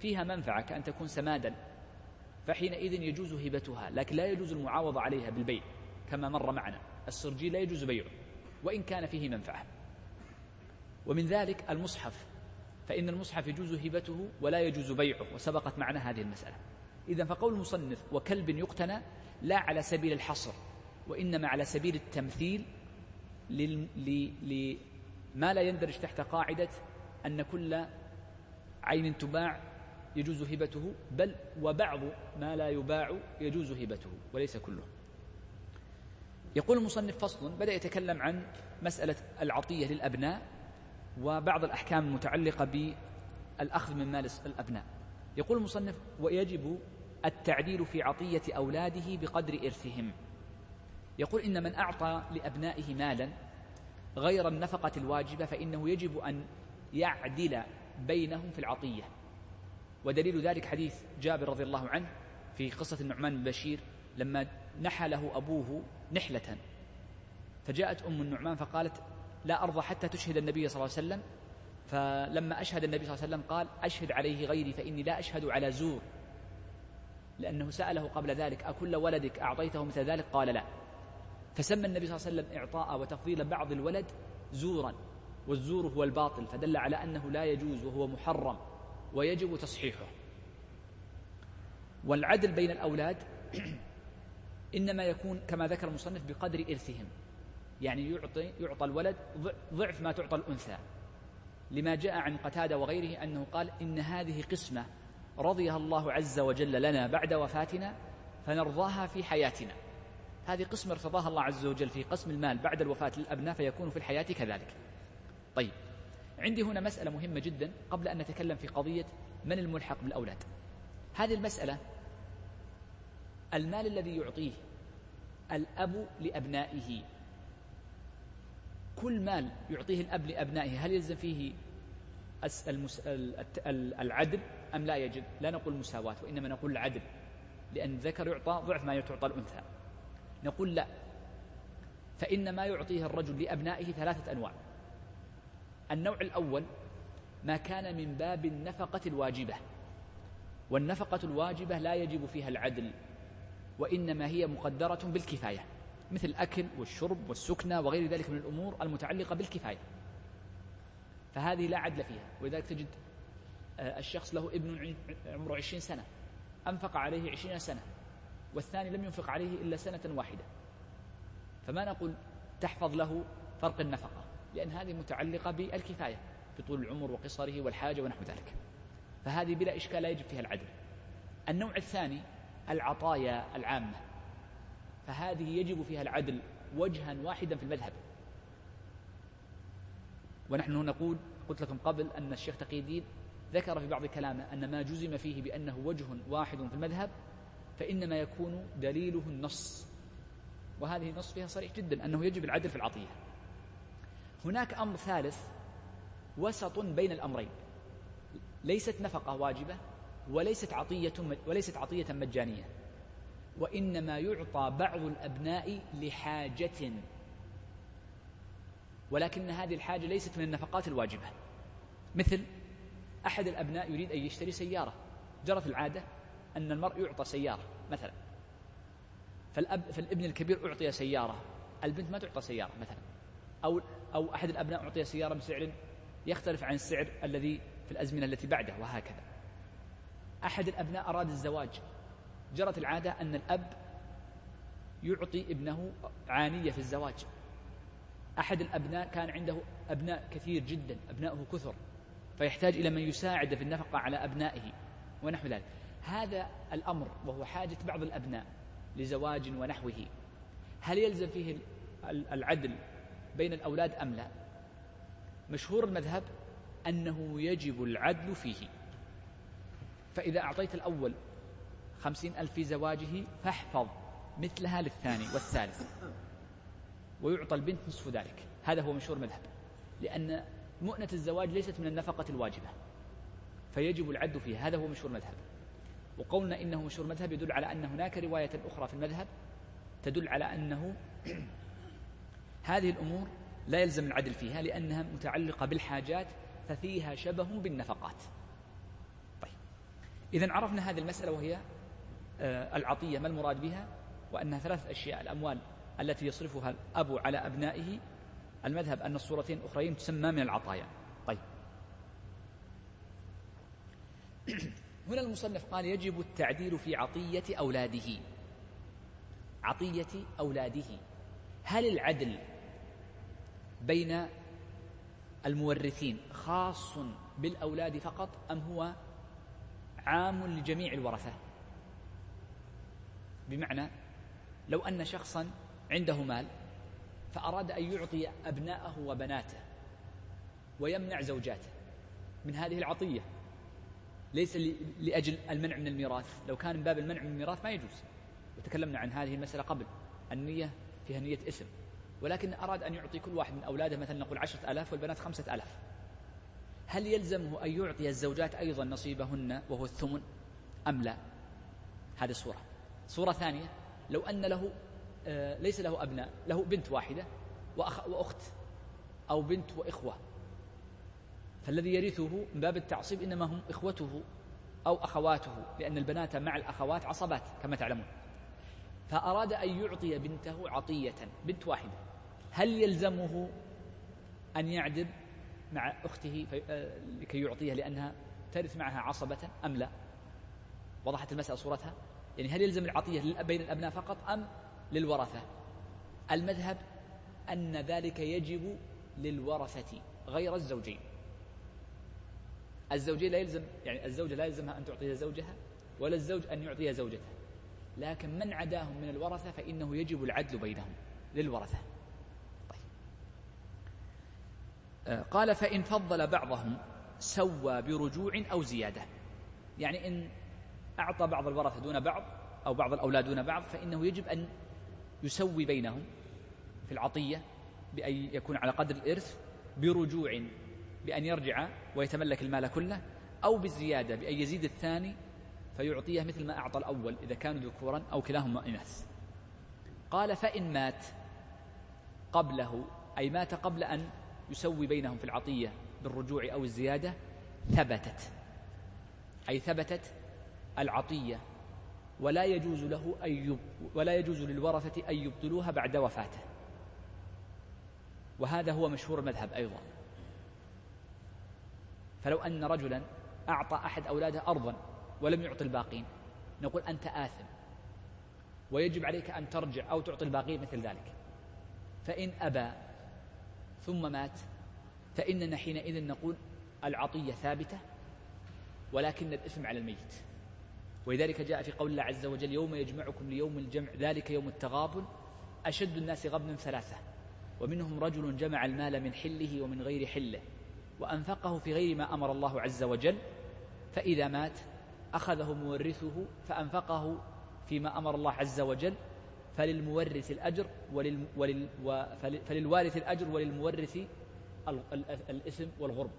Speaker 1: فيها منفعة كأن تكون سمادا فحينئذ يجوز هبتها لكن لا يجوز المعاوضة عليها بالبيع كما مر معنا. السرجي لا يجوز بيعه. وإن كان فيه منفعة. ومن ذلك المصحف فإن المصحف يجوز هبته ولا يجوز بيعه وسبقت معنا هذه المسألة. إذا فقول المصنف وكلب يقتنى لا على سبيل الحصر وإنما على سبيل التمثيل لما لا يندرج تحت قاعدة أن كل عين تباع يجوز هبته بل وبعض ما لا يباع يجوز هبته وليس كله. يقول المصنف فصل بدأ يتكلم عن مسألة العطية للأبناء وبعض الأحكام المتعلقة بالأخذ من مال الأبناء. يقول المصنف ويجب التعديل في عطية أولاده بقدر إرثهم. يقول إن من أعطى لأبنائه مالا غير النفقة الواجبة فإنه يجب أن يعدل بينهم في العطية. ودليل ذلك حديث جابر رضي الله عنه في قصة النعمان بن بشير لما نحى له أبوه نحلة فجاءت أم النعمان فقالت لا أرضى حتى تشهد النبي صلى الله عليه وسلم. فلما أشهد النبي صلى الله عليه وسلم قال أشهد عليه غيري فإني لا أشهد على زور لأنه سأله قبل ذلك أكل ولدك أعطيته مثل ذلك؟ قال لا. فسمى النبي صلى الله عليه وسلم إعطاء وتفضيل بعض الولد زورا والزور هو الباطل فدل على أنه لا يجوز وهو محرم ويجب تصحيحه. والعدل بين الأولاد *clears throat* إنما يكون كما ذكر المصنف بقدر إرثهم. يعني يعطي يعطى الولد ضعف ما تعطى الأنثى. لما جاء عن قتادة وغيره أنه قال إن هذه قسمة رضيها الله عز وجل لنا بعد وفاتنا فنرضاها في حياتنا. هذه قسمة ارتضاها الله عز وجل في قسم المال بعد الوفاة للأبناء فيكون في الحياة كذلك. طيب عندي هنا مسألة مهمة جدا قبل أن نتكلم في قضية من الملحق بالأولاد. هذه المسألة المال الذي يعطيه الأب لأبنائه. كل مال يعطيه الأب لأبنائه هل يلزم فيه العدل أم لا يجب؟ لا نقول مساواة وإنما نقول العدل لأن الذكر يعطى ضعف ما تعطى الأنثى. نقول لا فإن ما يعطيه الرجل لأبنائه ثلاثة أنواع. النوع الأول ما كان من باب النفقة الواجبة والنفقة الواجبة لا يجب فيها العدل. وإنما هي مقدرة بالكفاية مثل الأكل والشرب والسكنة وغير ذلك من الأمور المتعلقة بالكفاية. فهذه لا عدل فيها ولذلك تجد آه، الشخص له ابن عمره عشرين سنة أنفق عليه عشرين سنة والثاني لم ينفق عليه إلا سنة واحدة. فما نقول تحفظ له فرق النفقة؟ لأن هذه متعلقة بالكفاية بطول العمر وقصره والحاجة ونحو ذلك. فهذه بلا إشكال لا يجب فيها العدل. النوع الثاني العطايا العامة. فهذه يجب فيها العدل وجها واحدا في المذهب. ونحن نقول قلت لكم قبل أن الشيخ تقي الدين ذكر في بعض كلامه أن ما جزم فيه بأنه وجه واحد في المذهب فإنما يكون دليله النص. وهذه النص فيها صريح جدا أنه يجب العدل في العطية. هناك أمر ثالث وسط بين الأمرين. ليست نفقة واجبة وليست عطية وليست عطية مجانية. وإنما يعطى بعض الأبناء لحاجة. ولكن هذه الحاجة ليست من النفقات الواجبة. مثل أحد الأبناء يريد أن يشتري سيارة. جرت العادة أن المرء يعطى سيارة مثلا. فالأب فالابن الكبير أعطي سيارة البنت ما تعطى سيارة مثلا. أو أو أحد الأبناء أعطي سيارة بسعر يختلف عن السعر الذي في الأزمنة التي بعده وهكذا. أحد الأبناء أراد الزواج. جرت العادة أن الأب يعطي ابنه عانية في الزواج. أحد الأبناء كان عنده أبناء كثير جدا أبناؤه كثر فيحتاج إلى من يساعد في النفقة على أبنائه ونحو ذلك. هذا الأمر وهو حاجة بعض الأبناء لزواج ونحوه. هل يلزم فيه العدل بين الأولاد أم لا؟ مشهور المذهب أنه يجب العدل فيه. فإذا أعطيت الأول خمسين ألف في زواجه فاحفظ مثلها للثاني والثالث. ويعطى البنت نصف ذلك. هذا هو مشهور المذهب لأن مؤنة الزواج ليست من النفقة الواجبة. فيجب العد فيها. هذا هو مشهور المذهب وقولنا إنه مشهور المذهب يدل على أن هناك رواية أخرى في المذهب تدل على أنه *clears throat* هذه الأمور لا يلزم العدل فيها لأنها متعلقة بالحاجات ففيها شبه بالنفقات. إذا عرفنا هذه المسألة وهي آه، العطية ما المراد بها؟ وأنها ثلاث أشياء. الأموال التي يصرفها الأب على أبنائه. المذهب أن الصورتين الأخرين تسمى من العطايا. طيب. *clears throat* هنا المصنف قال يجب التعديل في عطية أولاده. عطية أولاده. هل العدل بين المورثين خاص بالأولاد فقط أم هو عام لجميع الورثة. بمعنى لو أن شخصا عنده مال فأراد أن يعطي أبناءه وبناته ويمنع زوجاته من هذه العطية. ليس لأجل المنع من الميراث. لو كان من باب المنع من الميراث ما يجوز. وتكلمنا عن هذه المسألة قبل. النية فيها نية اسم. ولكن أراد أن يعطي كل واحد من أولاده مثلا نقول عشرة ألاف والبنات خمسة ألاف. هل يلزمه أن يعطي الزوجات أيضا نصيبهن وهو الثمن أم لا؟ هذه صورة صورة ثانية لو أن له آه، ليس له أبناء له بنت واحدة وأخ وأخت أو بنت وإخوة. فالذي يرثه من باب التعصيب إنما هم إخوته أو أخواته لأن البنات مع الأخوات عصبات كما تعلمون. فأراد أن يعطي بنته عطية بنت واحدة. هل يلزمه أن يعدل؟ مع أخته آه، لكي يعطيها لأنها ترث معها عصبة أم لا؟ وضحت المسألة صورتها؟ يعني هل يلزم العطية بين الأبناء فقط أم للورثة؟ المذهب أن ذلك يجب للورثة غير الزوجين. الزوجين لا يلزم يعني الزوجة لا يلزمها أن تعطي زوجها ولا الزوج أن يعطي زوجته. لكن من عداهم من الورثة فإنه يجب العدل بينهم للورثة طيب. آه، قال فإن فضل بعضهم سوى برجوع أو زيادة. يعني إن أعطى بعض الورثة دون بعض أو بعض الأولاد دون بعض فإنه يجب أن يسوي بينهم في العطية بأن يكون على قدر الإرث برجوع بأن يرجع ويتملك المال كله أو بالزيادة بأن يزيد الثاني فيعطيه مثل ما أعطى الأول إذا كانوا ذكورا أو كلاهما إناث. قال فإن مات قبله أي مات قبل أن يسوي بينهم في العطية بالرجوع أو الزيادة ثبتت. أي ثبتت العطية. ولا يجوز له أن ولا يجوز للورثة أن يبطلوها بعد وفاته. وهذا هو مشهور المذهب أيضا. فلو أن رجلا أعطى أحد أولاده أرضا ولم يعطي الباقين نقول أنت آثم. ويجب عليك أن ترجع أو تعطي الباقين مثل ذلك. فإن أبى ثم مات. فإننا حينئذ نقول العطية ثابتة ولكن الإثم على الميت. ولذلك جاء في قول الله عز وجل يوم يجمعكم ليوم الجمع ذلك يوم التغابن أشد الناس غبنا ثلاثة. ومنهم رجل جمع المال من حله ومن غير حله وأنفقه في غير ما أمر الله عز وجل فإذا مات أخذه مورثه فأنفقه فيما أمر الله عز وجل فللمورث الأجر ولل ولل فللوارث الأجر وللمورث الإثم والغرب.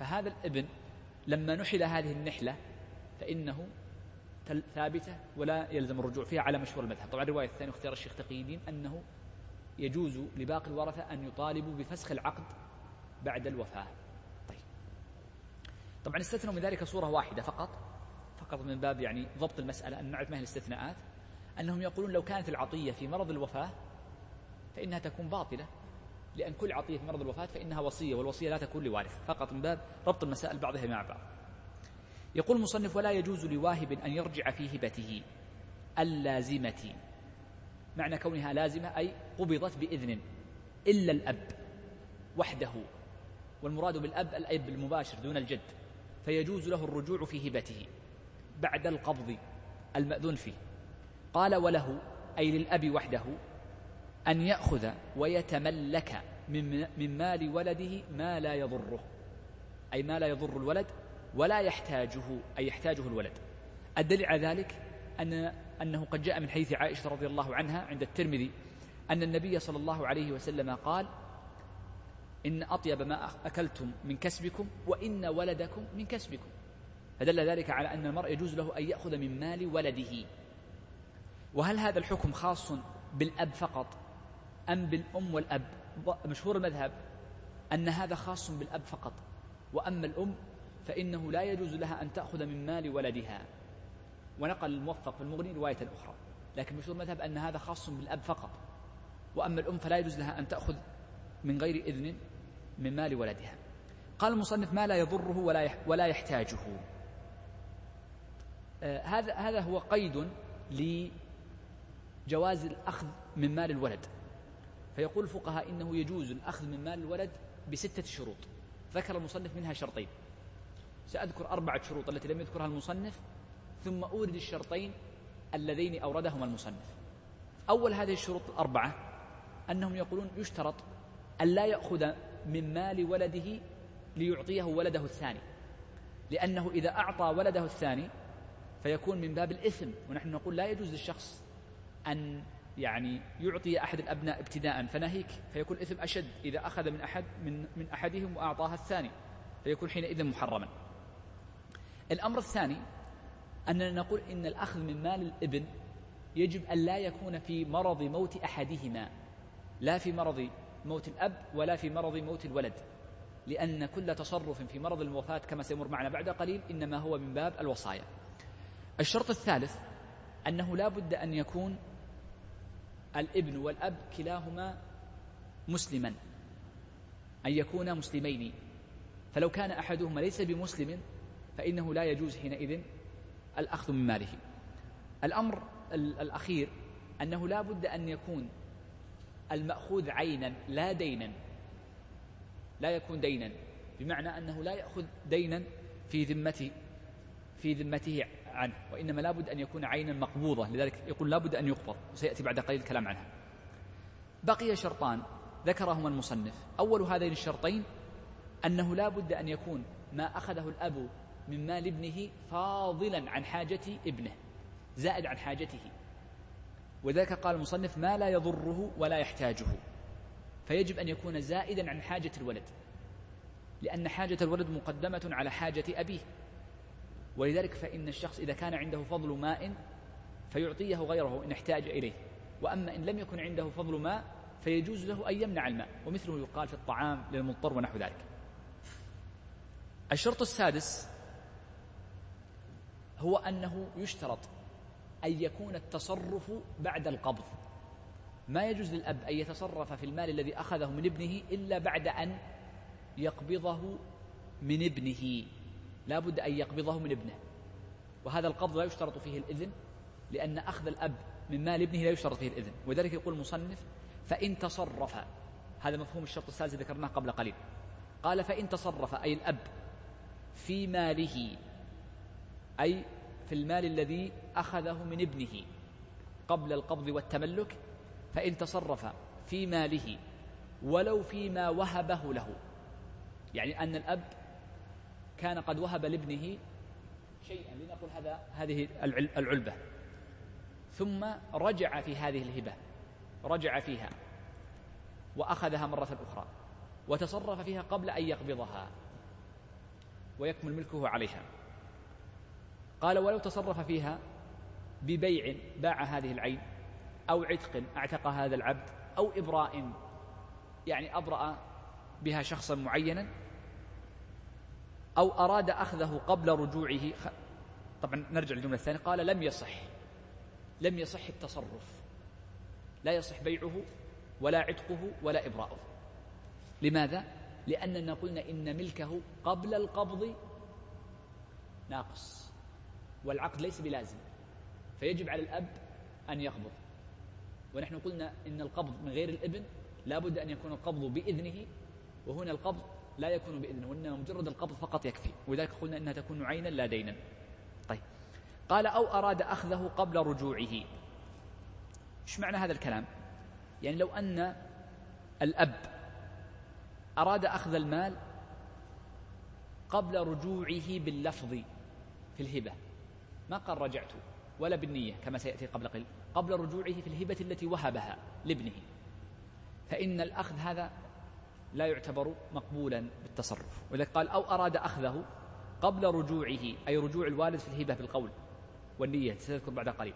Speaker 1: فهذا الابن لما نحل هذه النحلة فإنه ثابتة ولا يلزم الرجوع فيها على مشهور المذهب. طبعا الرواية الثانية اختيار الشيخ تقي الدين أنه يجوز لباقي الورثة أن يطالبوا بفسخ العقد بعد الوفاة. طيب. طبعا استثنوا من ذلك صورة واحدة فقط فقط من باب يعني ضبط المسألة أن نعرف ما هي الاستثناءات. أنهم يقولون لو كانت العطية في مرض الوفاة فإنها تكون باطلة. لأن كل عطية في مرض الوفاة فإنها وصية والوصية لا تكون لوارث. فقط من باب ربط المسائل بعضها مع بعض. يقول المصنف ولا يجوز لواهب أن يرجع في هبته اللازمة. معنى كونها لازمة أي قبضت بإذن إلا الأب وحده. والمراد بالأب الأب المباشر دون الجد. فيجوز له الرجوع في هبته بعد القبض المأذون فيه. قال وله أي للأب وحده أن يأخذ ويتملك من, من مال ولده ما لا يضره. أي ما لا يضر الولد ولا يحتاجه أي يحتاجه الولد. الدليل على ذلك أن أنه قد جاء من حديث عائشة رضي الله عنها عند الترمذي أن النبي صلى الله عليه وسلم قال إن أطيب ما أكلتم من كسبكم وإن ولدكم من كسبكم. فدل ذلك على أن المرء يجوز له أن يأخذ من مال ولده. وهل هذا الحكم خاص بالأب فقط أم بالأم والأب؟ مشهور المذهب أن هذا خاص بالأب فقط. وأما الأم فإنه لا يجوز لها أن تأخذ من مال ولدها. ونقل الموفق في المغني رواية أخرى. لكن مشهور المذهب أن هذا خاص بالأب فقط. وأما الأم فلا يجوز لها أن تأخذ من غير إذن من مال ولدها. قال المصنف ما لا يضره ولا ولا يحتاجه. آه هذا هذا هو قيد لجواز الأخذ من مال الولد. فيقول الفقهاء إنه يجوز الأخذ من مال الولد بستة شروط. ذكر المصنف منها شرطين. سأذكر أربعة شروط التي لم يذكرها المصنف ثم أورد الشرطين اللذين أوردهما المصنف. أول هذه الشروط الأربعة أنهم يقولون يشترط أن لا يأخذ من مال ولده ليعطيه ولده الثاني. لأنه إذا أعطى ولده الثاني فيكون من باب الإثم. ونحن نقول لا يجوز للشخص أن يعني يعطي أحد الأبناء ابتداء فناهيك. فيكون الإثم أشد إذا أخذ من أحد من من أحدهم وأعطاها الثاني. فيكون حينئذ محرما. الأمر الثاني أننا نقول إن الأخذ من مال الإبن يجب أن لا يكون في مرض موت أحدهما. لا في مرض موت الأب ولا في مرض موت الولد. لأن كل تصرف في مرض الوفاة كما سيمر معنا بعد قليل إنما هو من باب الوصايا. الشرط الثالث أنه لا بد أن يكون الابن والأب كلاهما مسلما أن يكونا مسلمين. فلو كان أحدهما ليس بمسلم فإنه لا يجوز حينئذ الأخذ من ماله. الأمر الأخير أنه لا بد أن يكون المأخوذ عينا لا دينا. لا يكون دينا بمعنى أنه لا يأخذ دينا في ذمته في ذمته عنه وإنما لا بد أن يكون عينا مقبوضة لذلك يقول لا بد أن يقبض وسيأتي بعد قليل الكلام عنها. بقي شرطان ذكرهما المصنف. أول هذين الشرطين أنه لا بد أن يكون ما أخذه الأب من مال ابنه فاضلا عن حاجة ابنه زائد عن حاجته. وذلك قال المصنف ما لا يضره ولا يحتاجه. فيجب أن يكون زائدا عن حاجة الولد لأن حاجة الولد مقدمة على حاجة أبيه. ولذلك فإن الشخص إذا كان عنده فضل ماء فيعطيه غيره إن احتاج إليه. وأما إن لم يكن عنده فضل ماء فيجوز له أن يمنع الماء ومثله يقال في الطعام للمضطر ونحو ذلك. الشرط السادس هو أنه يشترط أن يكون التصرف بعد القبض. ما يجوز للأب أن يتصرف في المال الذي أخذه من ابنه إلا بعد أن يقبضه من ابنه. لا بد أن يقبضه من ابنه. وهذا القبض لا يشترط فيه الإذن لأن أخذ الأب من مال ابنه لا يشترط فيه الإذن. وذلك يقول المصنف فإن تصرف هذا مفهوم الشرط الثالث ذكرناه قبل قليل. قال فإن تصرف أي الأب في ماله أي في المال الذي أخذه من ابنه قبل القبض والتملك فإن تصرف في ماله ولو فيما وهبه له. يعني أن الأب كان قد وهب لابنه شيئا لنقل هذا هذه العلبة. ثم رجع في هذه الهبة رجع فيها وأخذها مرة أخرى وتصرف فيها قبل أن يقبضها ويكمل ملكه عليها. قال ولو تصرف فيها ببيع باع هذه العين أو عتق أعتق هذا العبد أو إبراء يعني أبرأ بها شخصا معينا أو أراد أخذه قبل رجوعه. طبعا نرجع للجملة الثانية. قال لم يصح. لم يصح التصرف. لا يصح بيعه ولا عتقه ولا إبراءه لماذا؟ لأننا قلنا إن ملكه قبل القبض ناقص. والعقد ليس بلازم. فيجب على الأب أن يقبض. ونحن قلنا إن القبض من غير الإبن لا بد أن يكون القبض بإذنه. وهنا القبض لا يكون بإذنه وإنما مجرد القبض فقط يكفي. ولذلك قلنا إنها تكون عينا لا دينا. طيب. قال أو أراد أخذه قبل رجوعه. إيش معنى هذا الكلام؟ يعني لو أن الأب أراد أخذ المال قبل رجوعه باللفظ في الهبة. ما قال رجعت ولا بالنية كما سيأتي قبل قليل. قبل رجوعه في الهبة التي وهبها لابنه. فإن الأخذ هذا لا يعتبر مقبولا بالتصرف. ولذلك قال أو أراد أخذه قبل رجوعه أي رجوع الوالد في الهبة بالقول والنية سيذكر بعد قليل.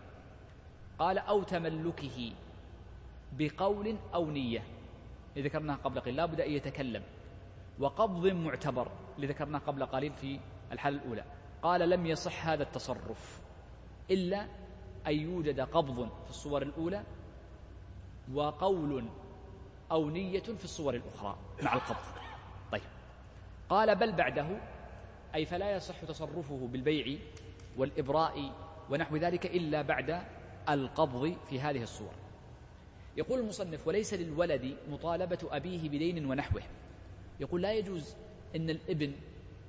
Speaker 1: قال أو تملكه بقول أو نية ذكرناها قبل قليل لا بد أن يتكلم. وقبض معتبر لذكرناه قبل قليل في الحالة الأولى. قال لم يصح هذا التصرف إلا أن يوجد قبض في الصور الأولى وقول أو نية في الصور الأخرى مع القبض. طيب. قال بل بعده أي فلا يصح تصرفه بالبيع والإبراء ونحو ذلك إلا بعد القبض في هذه الصور. يقول المصنف وليس للولد مطالبة أبيه بدين ونحوه. يقول لا يجوز أن الابن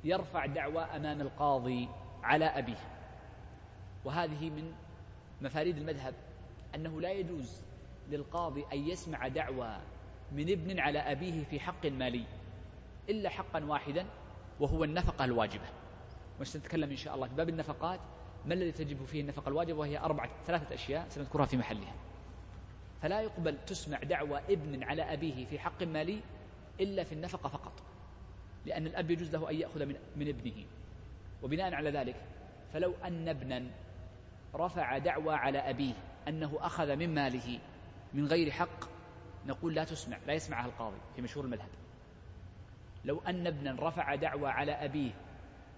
Speaker 1: يرفع دعوى أمام القاضي على أبيه. وهذه من مفاريد المذهب أنه لا يجوز للقاضي أن يسمع دعوى من ابن على أبيه في حق مالي إلا حقا واحدا وهو النفقة الواجبة. وسنتكلم إن شاء الله في باب النفقات. ما الذي تجب فيه النفقة الواجبة؟ وهي أربعة ثلاثة أشياء سنذكرها في محلها. فلا يقبل تسمع دعوى ابن على أبيه في حق مالي إلا في النفقة فقط لأن الأب يجوز له أن يأخذ من, من ابنه. وبناء على ذلك فلو أن ابنا رفع دعوى على أبيه أنه أخذ من ماله من غير حق نقول لا تسمع لا يسمعها القاضي في مشهور المذهب. لو أن ابنا رفع دعوى على أبيه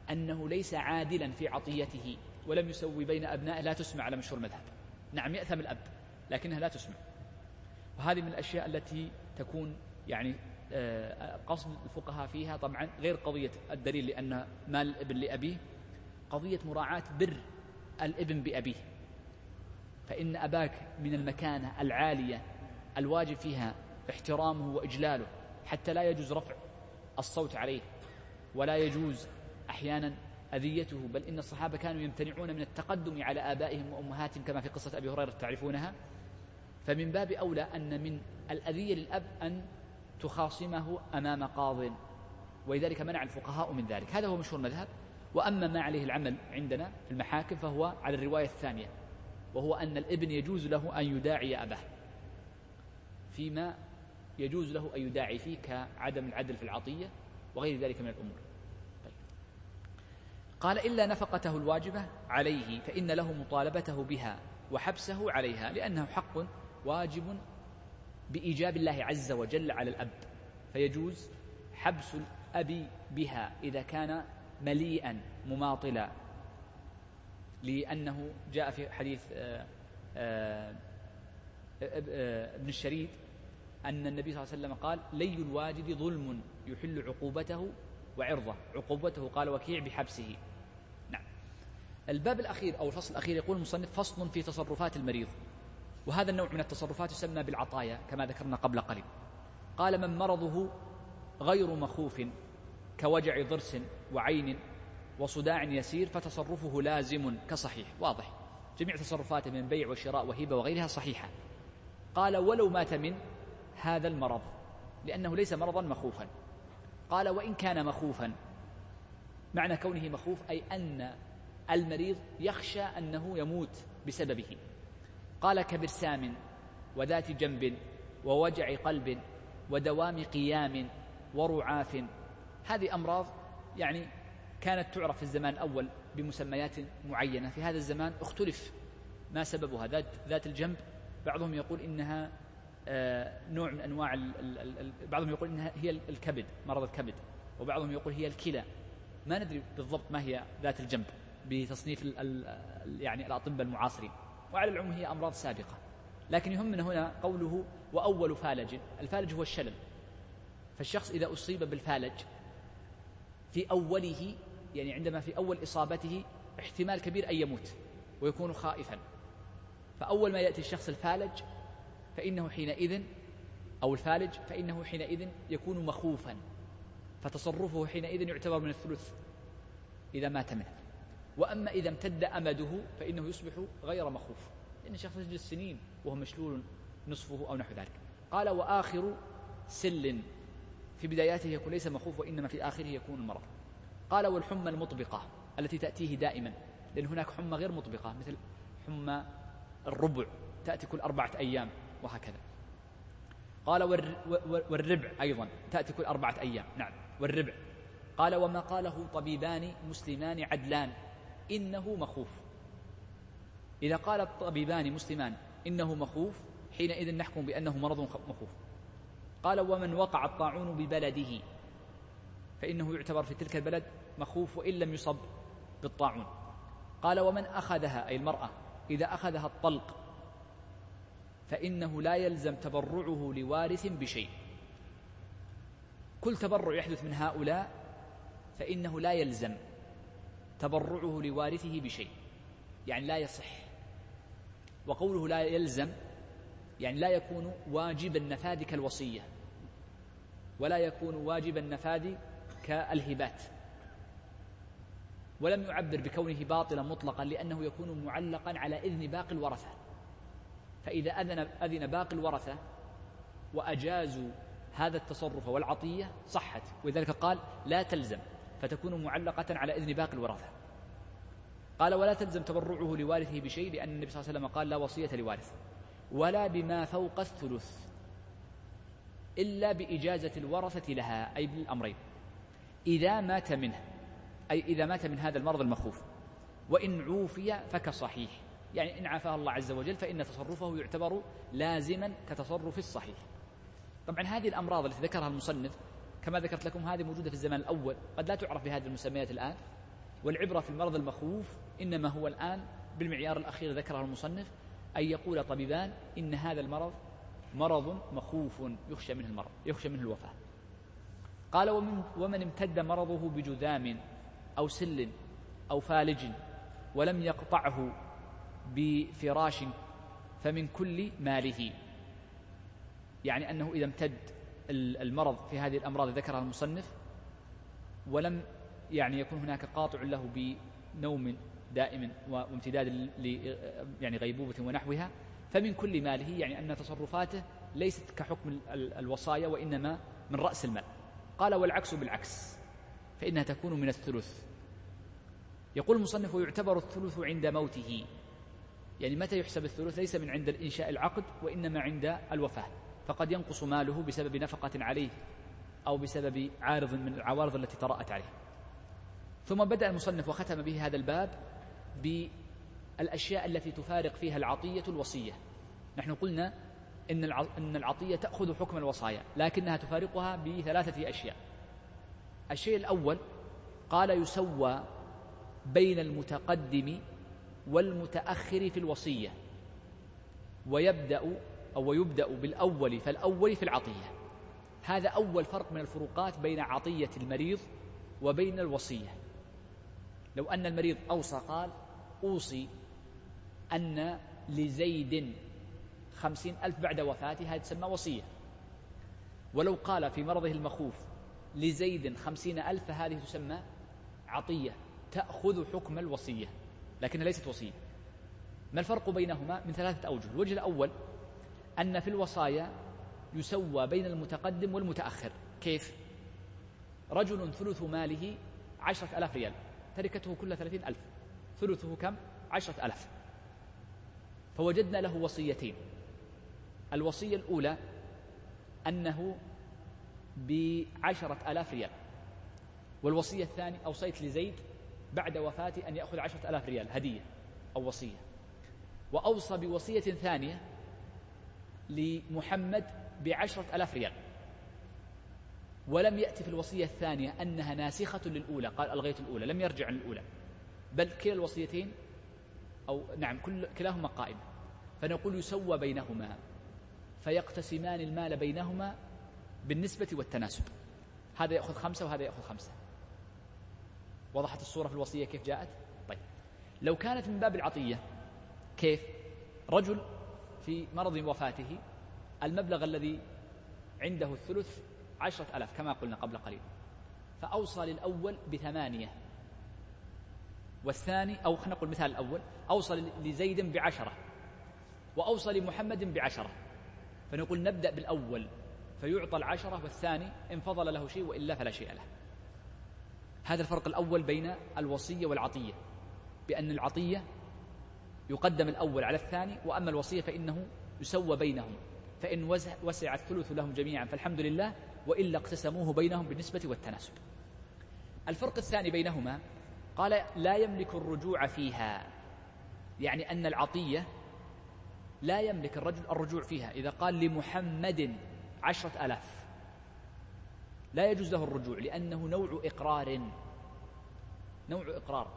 Speaker 1: أنه ليس عادلا في عطيته ولم يسوي بين أبنائه لا تسمع على مشهور المذهب. نعم يأثم الأب لكنها لا تسمع. وهذه من الأشياء التي تكون يعني آه، قصد الفقهاء فيها. طبعا غير قضية الدليل لأن مال الابن لأبيه قضية مراعاة بر الابن بأبيه. فإن أباك من المكانة العالية الواجب فيها احترامه وإجلاله حتى لا يجوز رفع الصوت عليه ولا يجوز أحيانا أذيته بل إن الصحابة كانوا يمتنعون من التقدم على آبائهم وأمهاتهم كما في قصة أبي هريرة تعرفونها؟ فمن باب أولى أن من الأذية للأب أن تخاصمه أمام قاض ولذلك منع الفقهاء من ذلك. هذا هو مشهور المذهب. وأما ما عليه العمل عندنا في المحاكم فهو على الرواية الثانية وهو أن الابن يجوز له أن يداعي أباه. فيما يجوز له أن يداعي فيه كعدم العدل في العطية وغير ذلك من الأمور. طيب. قال إلا نفقته الواجبة عليه فإن له مطالبته بها وحبسه عليها لأنه حق واجب بإيجاب الله عز وجل على الأب. فيجوز حبس الأب بها إذا كان مليئا مماطلا. لأنه جاء في حديث آه، آه، ابن الشريد أن النبي صلى الله عليه وسلم قال لي الواجد ظلم يحل عقوبته وعرضه. عقوبته قال وكيع بحبسه. نعم. الباب الأخير أو الفصل الأخير يقول المصنف فصل في تصرفات المريض. وهذا النوع من التصرفات يسمى بالعطايا كما ذكرنا قبل قليل. قال من مرضه غير مخوف كوجع ضرس وعين وصداع يسير فتصرفه لازم كصحيح. واضح. جميع تصرفاته من بيع وشراء وهبة وغيرها صحيحة. قال ولو مات من هذا المرض لأنه ليس مرضا مخوفا. قال وإن كان مخوفا. معنى كونه مخوف أي أن المريض يخشى أنه يموت بسببه. قال كبرسام وذات جنب ووجع قلب ودوام قيام ورعاف. هذه أمراض يعني كانت تعرف في الزمان الأول بمسميات معينة. في هذا الزمان اختلف ما سببها. ذات, ذات الجنب بعضهم يقول إنها نوع من أنواع بعضهم يقول إنها هي الكبد مرض الكبد وبعضهم يقول هي الكلى. ما ندري بالضبط ما هي ذات الجنب بتصنيف ال ال يعني الأطباء المعاصرين. وعلى العموم هي أمراض سابقة. لكن يهمنا هنا قوله وأول فالج الفالج هو الشلل. فالشخص إذا أصيب بالفالج في أوله يعني عندما في أول إصابته احتمال كبير أن يموت ويكون خائفا. فأول ما يأتي الشخص الفالج فإنه حينئذ أو الفالج فإنه حينئذ يكون مخوفا. فتصرفه حينئذ يعتبر من الثلث إذا مات منه. وأما إذا امتد أمده فإنه يصبح غير مخوف. لأن الشخص يجلس سنين وهو مشلول نصفه أو نحو ذلك. قال وآخر سل في بداياته يكون ليس مخوف وإنما في آخره يكون المرض. قال والحمى المطبقة التي تأتيه دائما. لأن هناك حمى غير مطبقة مثل حمى الربع تأتي كل أربعة أيام. وهكذا. قال والربع أيضا. تأتي كل أربعة أيام. نعم. والربع. قال وما قاله طبيبان مسلمان عدلان. إنه مخوف. إذا قال الطبيبان مسلمان إنه مخوف حينئذ نحكم بأنه مرض مخوف. قال ومن وقع الطاعون ببلده فإنه يعتبر في تلك البلد مخوف وإن لم يصب بالطاعون. قال ومن أخذها أي المرأة إذا أخذها الطلق فإنه لا يلزم تبرعه لوارث بشيء. كل تبرع يحدث من هؤلاء فإنه لا يلزم تبرعه لوارثه بشيء. يعني لا يصح. وقوله لا يلزم يعني لا يكون واجب النفاذ كالوصية ولا يكون واجب النفاذ كالهبات. ولم يعبر بكونه باطلا مطلقا لأنه يكون معلقا على إذن باقي الورثة. فإذا أذن, أذن باقي الورثة وأجازوا هذا التصرف والعطية صحت ولذلك قال لا تلزم فتكون معلقة على إذن باقي الورثة. قال ولا تلزم تبرعه لوارثه بشيء لأن النبي صلى الله عليه وسلم قال لا وصية لوارث ولا بما فوق الثلث إلا بإجازة الورثة لها أي بالأمرين. إذا مات منه أي إذا مات من هذا المرض المخوف وإن عوفي فكصحيح. يعني إن عافاه الله عز وجل فإن تصرفه يعتبر لازما كتصرف الصحيح. طبعا هذه الأمراض التي ذكرها المصنف كما ذكرت لكم هذه موجودة في الزمان الأول قد لا تعرف بهذه المسميات الآن. والعبرة في المرض المخوف إنما هو الآن بالمعيار الأخير ذكره المصنف أن يقول طبيبان إن هذا المرض مرض مخوف يخشى منه المرض يخشى منه الوفاة. قال ومن, ومن امتد مرضه بجذام أو سل أو فالج ولم يقطعه بفراش فمن كل ماله. يعني أنه إذا امتد المرض في هذه الأمراض ذكرها المصنف ولم يعني يكون هناك قاطع له بنوم دائم وامتداد ل يعني غيبوبة ونحوها فمن كل ماله يعني أن تصرفاته ليست كحكم الوصايا وإنما من رأس المال. قال والعكس بالعكس فإنها تكون من الثلث. يقول المصنف ويعتبر الثلث عند موته. يعني متى يحسب الثلث؟ ليس من عند الإنشاء العقد وإنما عند الوفاة. فقد ينقص ماله بسبب نفقة عليه أو بسبب عارض من العوارض التي طرأت عليه. ثم بدأ المصنف وختم به هذا الباب بالأشياء التي تفارق فيها العطية الوصية. نحن قلنا إن العطية تأخذ حكم الوصايا لكنها تفارقها بثلاثة أشياء. الشيء الأول قال يسوى بين المتقدم والمتأخر في الوصية. ويبدأ أو يبدأ بالأول فالأول في العطية. هذا أول فرق من الفروقات بين عطية المريض وبين الوصية. لو أن المريض أوصى قال أوصي أن لزيد خمسين ألف بعد وفاته هذه تسمى وصية. ولو قال في مرضه المخوف لزيد خمسين ألف فهذه تسمى عطية. تأخذ حكم الوصية. لكنها ليست وصية. ما الفرق بينهما؟ من ثلاثة أوجه. الوجه الأول أن في الوصايا يسوى بين المتقدم والمتأخر. كيف؟ رجل ثلث ماله عشرة ألاف ريال. تركته كل ثلاثين ألف. ثلثه كم؟ عشرة ألاف. فوجدنا له وصيتين. الوصية الأولى أنه بعشرة ألاف ريال. والوصية الثانية أوصيت لزيد بعد وفاته أن يأخذ عشرة ألاف ريال هدية أو وصية. وأوصى بوصية ثانية لمحمد بعشرة ألاف ريال. ولم يأتي في الوصية الثانية أنها ناسخة للأولى قال ألغيت الأولى لم يرجع عن الأولى بل كلا الوصيتين أو نعم كل كلاهما قائم. فنقول يسوى بينهما فيقتسمان المال بينهما بالنسبة والتناسب. هذا يأخذ خمسة وهذا يأخذ خمسة. وضحت الصورة في الوصية كيف جاءت؟ طيب. لو كانت من باب العطية كيف؟ رجل في مرض وفاته المبلغ الذي عنده الثلث عشرة ألاف كما قلنا قبل قليل فأوصى للأول بثمانية والثاني أو خلينا نقول المثال الأول أوصى لزيد بعشرة وأوصى لمحمد بعشرة فنقول نبدأ بالأول فيعطى العشرة والثاني إن فضل له شيء وإلا فلا شيء له. هذا الفرق الأول بين الوصية والعطية بأن العطية يقدم الأول على الثاني وأما الوصية فإنه يسوى بينهم فإن وسع الثلث لهم جميعا فالحمد لله وإلا اقتسموه بينهم بالنسبة والتناسب. الفرق الثاني بينهما قال لا يملك الرجوع فيها يعني أن العطية لا يملك الرجل الرجوع فيها إذا قال لمحمد عشرة ألاف. لا يجوز له الرجوع لأنه نوع إقرار نوع إقرار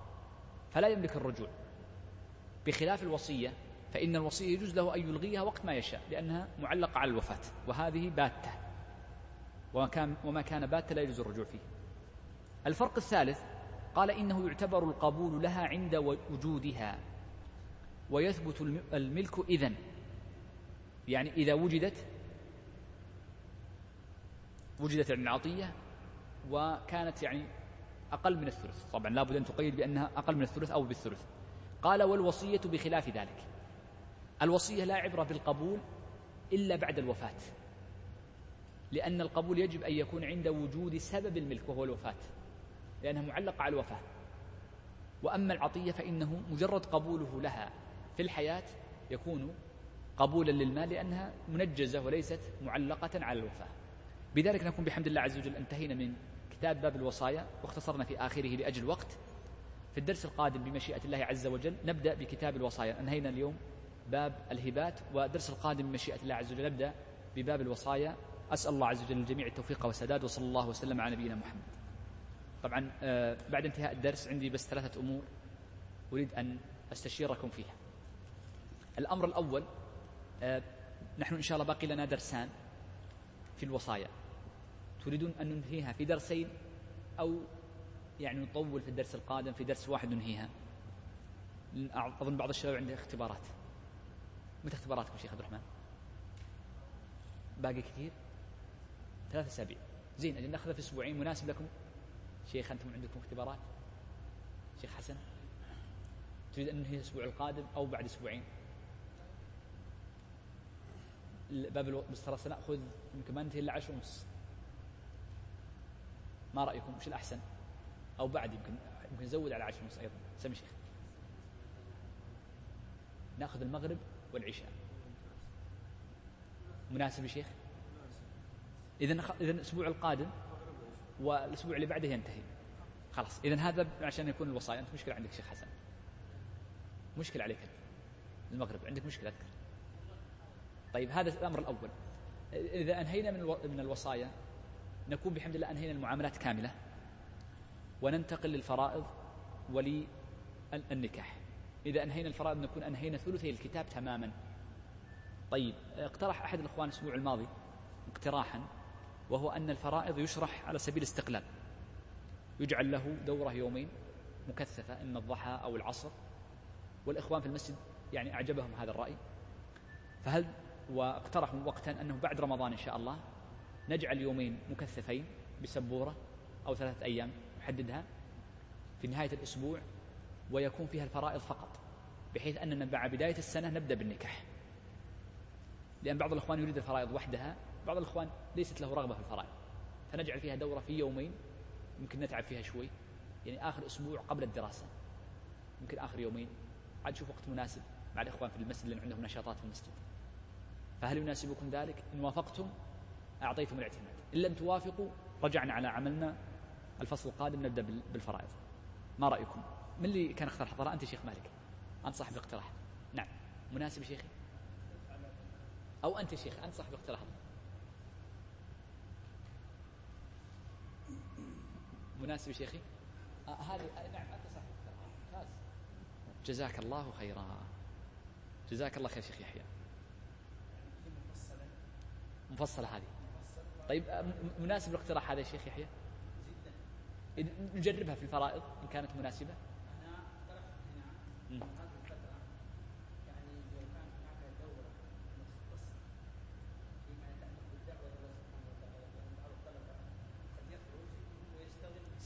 Speaker 1: فلا يملك الرجوع. بخلاف الوصية فإن الوصية يجوز له أن يلغيها وقت ما يشاء لأنها معلقة على الوفاة وهذه باتة وما كان, وما كان باتة لا يجوز الرجوع فيه. الفرق الثالث قال إنه يعتبر القبول لها عند وجودها ويثبت الملك إذن. يعني إذا وجدت وجدت العطية وكانت يعني أقل من الثلث. طبعا لابد أن تقيد بأنها أقل من الثلث أو بالثلث. قال والوصية بخلاف ذلك. الوصية لا عبرة بالقبول إلا بعد الوفاة. لأن القبول يجب أن يكون عند وجود سبب الملك وهو الوفاة. لأنها معلقة على الوفاة. وأما العطية فإنه مجرد قبوله لها في الحياة يكون قبولا للمال لأنها منجزة وليست معلقة على الوفاة. بذلك نكون بحمد الله عز وجل. انتهينا من كتاب باب الوصايا واختصرنا في آخره لأجل وقت. في الدرس القادم بمشيئة الله عز وجل نبدأ بكتاب الوصايا. أنهينا اليوم باب الهبات ودرس القادم بمشيئة الله عز وجل نبدأ بباب الوصايا. أسأل الله عز وجل الجميع التوفيق والسداد وصلى الله وسلم على نبينا محمد. طبعا آه، بعد انتهاء الدرس عندي بس ثلاثة أمور أريد أن أستشيركم فيها. الأمر الأول آه، نحن إن شاء الله باقي لنا درسان في الوصايا. تريدون أن ننهيها في درسين أو يعني نطول في الدرس القادم في درس واحد ننهيها؟ أظن بعض الشباب عنده اختبارات. متى اختباراتكم شيخ عبد الرحمن؟ باقي كثير؟ ثلاثة أسابيع. زين أجل ناخذها في أسبوعين مناسب لكم. شيخ أنتم عندكم اختبارات؟ شيخ حسن تريد أن ننهي الأسبوع القادم أو بعد أسبوعين؟ باب ترى سنأخذ يمكن ما ننتهي إلا عشر ونص. ما رأيكم وش الأحسن؟ أو بعد يمكن يمكن نزود على عشر ونص أيضا. سمي شيخ. نأخذ المغرب والعشاء. مناسب يا شيخ؟ إذا إذا الأسبوع القادم والأسبوع اللي بعده ينتهي. خلاص. إذا هذا عشان يكون الوصايا. أنت مشكلة عندك شيخ حسن. مشكلة عليك المغرب. عندك مشكلة أذكر. طيب هذا الأمر الأول. إذا أنهينا من من الوصايا نكون بحمد الله أنهينا المعاملات كاملة وننتقل للفرائض وللنكاح. إذا أنهينا الفرائض نكون أنهينا ثلثي الكتاب تماما. طيب اقترح أحد الإخوان الأسبوع الماضي اقتراحا وهو أن الفرائض يشرح على سبيل الاستقلال. يجعل له دورة يومين مكثفة إما الضحى أو العصر. والإخوان في المسجد يعني أعجبهم هذا الرأي. فهل واقترحوا وقتا أنه بعد رمضان إن شاء الله نجعل يومين مكثفين بسبورة أو ثلاثة أيام نحددها في نهاية الأسبوع ويكون فيها الفرائض فقط بحيث أننا مع بداية السنة نبدأ بالنكاح. لأن بعض الإخوان يريد الفرائض وحدها بعض الإخوان ليست له رغبة في الفرائض. فنجعل فيها دورة في يومين يمكن نتعب فيها شوي. يعني آخر أسبوع قبل الدراسة يمكن آخر يومين. عاد شوف وقت مناسب مع الإخوان في المسجد لأن عندهم نشاطات في المسجد. فهل يناسبكم ذلك؟ إن وافقتم أعطيتم الاعتماد. إن لم توافقوا رجعنا على عملنا الفصل القادم نبدأ بالفرائض. ما رأيكم؟ من اللي كان أختار حضرة أنت شيخ مالك. أنت صاحب الاقتراح. نعم. مناسب شيخي؟ أو أنت شيخ أنت صاحب الاقتراح. مناسب شيخي؟ آه هذه آه نعم أنت صاحب الاقتراح. ممتاز. جزاك الله خيرا. جزاك الله خير شيخ يحيى. مفصلة هذه. طيب مناسب الاقتراح هذا يا شيخ يحيى؟ نجربها في الفرائض إن كانت مناسبة. أنا اقترحت هنا يعني لو هناك دورة فيما يتعلق بالدعوة سبحانه وتعالى لأن بعض الطلبة قد يخرج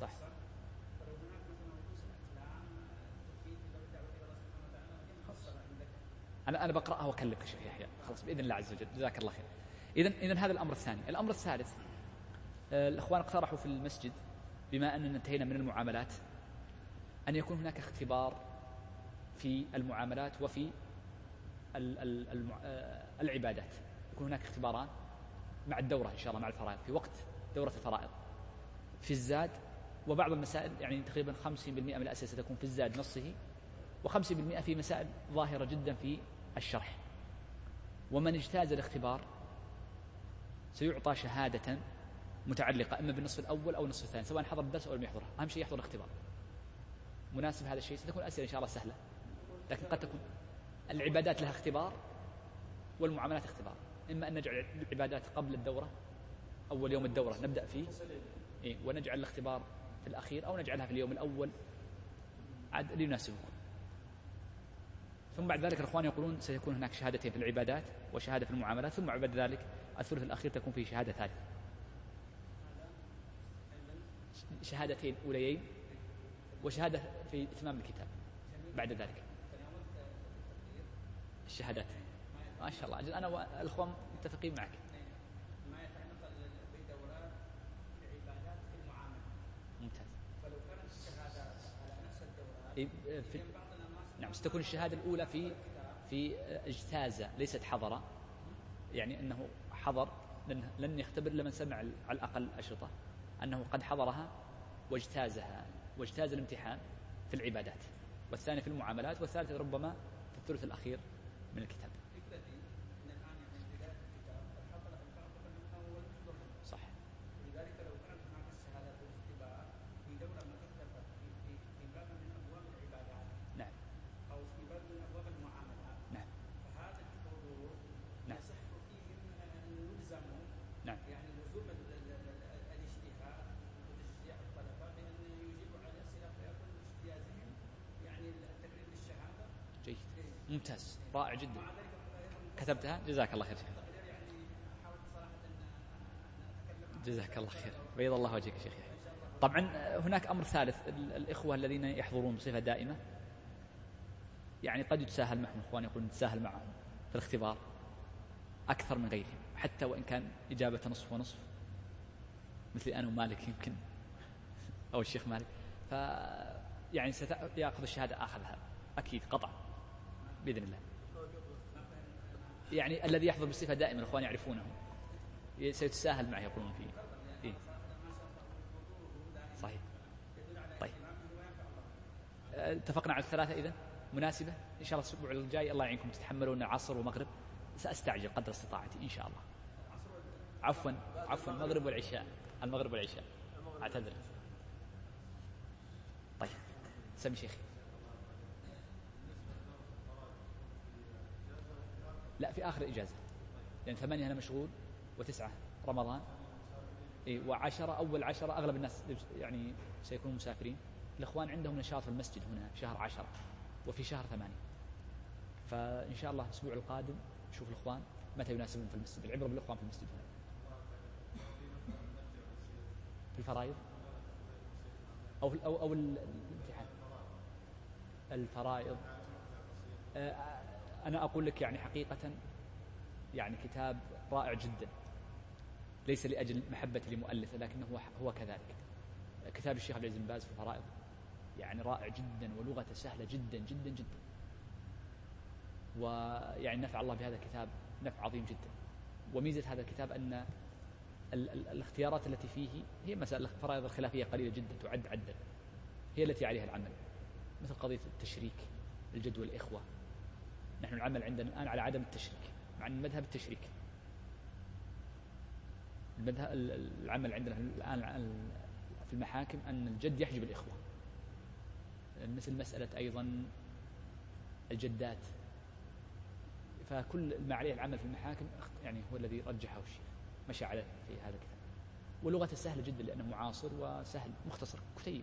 Speaker 1: صح. هناك مثلا الإسلام تفيد إلى الله سبحانه وتعالى عندك. أنا أنا بقرأها وأكلمك شيخ يحيى. خلاص بإذن الله عز وجل. جزاك الله خير. إذا إذا هذا الأمر الثاني. الأمر الثالث آه، الإخوان اقترحوا في المسجد بما أننا انتهينا من المعاملات أن يكون هناك اختبار في المعاملات وفي آه، العبادات. يكون هناك اختباران مع الدورة إن شاء الله مع الفرائض. في وقت دورة الفرائض. في الزاد وبعض المسائل يعني تقريبا 50% من الأسئلة ستكون في الزاد نصه و50% في مسائل ظاهرة جدا في الشرح. ومن اجتاز الاختبار سيعطى شهادة متعلقة إما بالنصف الأول أو النصف الثاني سواء حضر الدرس أو لم يحضره أهم شيء يحضر الاختبار. مناسب هذا الشيء؟ ستكون أسئلة إن شاء الله سهلة لكن قد تكون العبادات لها اختبار والمعاملات اختبار. إما أن نجعل العبادات قبل الدورة أول يوم الدورة نبدأ فيه إيه ونجعل الاختبار في الأخير أو نجعلها في اليوم الأول عاد ليناسبكم. ثم بعد ذلك الإخوان يقولون سيكون هناك شهادتين في العبادات وشهادة في المعاملات ثم بعد ذلك الثلث الأخير تكون فيه شهادة ثالثة شهادتين أوليين وشهادة في إتمام الكتاب بعد ذلك. الشهادات. ما شاء الله. أنا والأخوان متفقين معك. ممتاز. فلو كانت الشهادات على نفس الدورات في نعم ستكون الشهادة الأولى في في إجتازة ليست حضر يعني أنه حضر لن, لن يختبر إلا من سمع على الأقل أشرطة أنه قد حضرها واجتازها واجتاز الامتحان في العبادات والثاني في المعاملات والثالث ربما في الثلث الأخير من الكتاب ممتاز رائع جدا. كتبتها؟ جزاك الله خير. جزاك الله خير. بيض الله وجهك يا شيخ. طبعا هناك أمر ثالث. الإخوة الذين يحضرون بصفة دائمة. يعني قد يتساهل معهم اخوان يقولون نتساهل معهم في الاختبار أكثر من غيرهم حتى وإن كان إجابة نصف ونصف مثل أنا ومالك يمكن أو الشيخ مالك. ف يعني سياخذ الشهادة اخذها أكيد قطعا بإذن الله. يعني الذي يحضر بالصفة دائما الأخوان يعرفونه. سيتساهل معه يقولون فيه. إيه؟ صحيح. طيب. اتفقنا على الثلاثة إذا مناسبة؟ إن شاء الله الأسبوع الجاي الله يعينكم تتحملون العصر والمغرب سأستعجل قدر استطاعتي إن شاء الله. عفوا عفوا. المغرب والعشاء. المغرب والعشاء. أعتذر. طيب. سمي شيخي. لا في آخر الإجازة لأن ثمانية أنا مشغول وتسعة رمضان. إيه وعشرة أول عشرة أغلب الناس يعني سيكونوا مسافرين. الإخوان عندهم نشاط في المسجد هنا في شهر عشرة وفي شهر ثمانية. فإن شاء الله الأسبوع القادم نشوف الإخوان متى يناسبون في المسجد العبرة بالإخوان في المسجد هنا. في الفرائض؟ أو أو أو الامتحان. الفرائض. آه أنا أقول لك يعني حقيقة يعني كتاب رائع جدا. ليس لأجل محبتي لمؤلفه لكنه هو كذلك. كتاب الشيخ عبد العزيز بن باز في الفرائض يعني رائع جدا ولغته سهلة جدا جدا جدا. ويعني نفع الله بهذا الكتاب نفع عظيم جدا. وميزة هذا الكتاب أن ال ال الاختيارات التي فيه هي مسألة الفرائض الخلافية قليلة جدا تعد عدا. هي التي عليها العمل. مثل قضية التشريك الجد والإخوة. نحن العمل عندنا الآن على عدم التشريك مع أن المذهب التشريك. المذهب العمل عندنا الآن في المحاكم أن الجد يحجب الإخوة. مثل مسألة أيضا الجدات. فكل ما عليه العمل في المحاكم يعني هو الذي رجحه الشيخ مشى على في هذا الكتاب. ولغته سهلة جدا لأنه معاصر وسهل مختصر كتيب.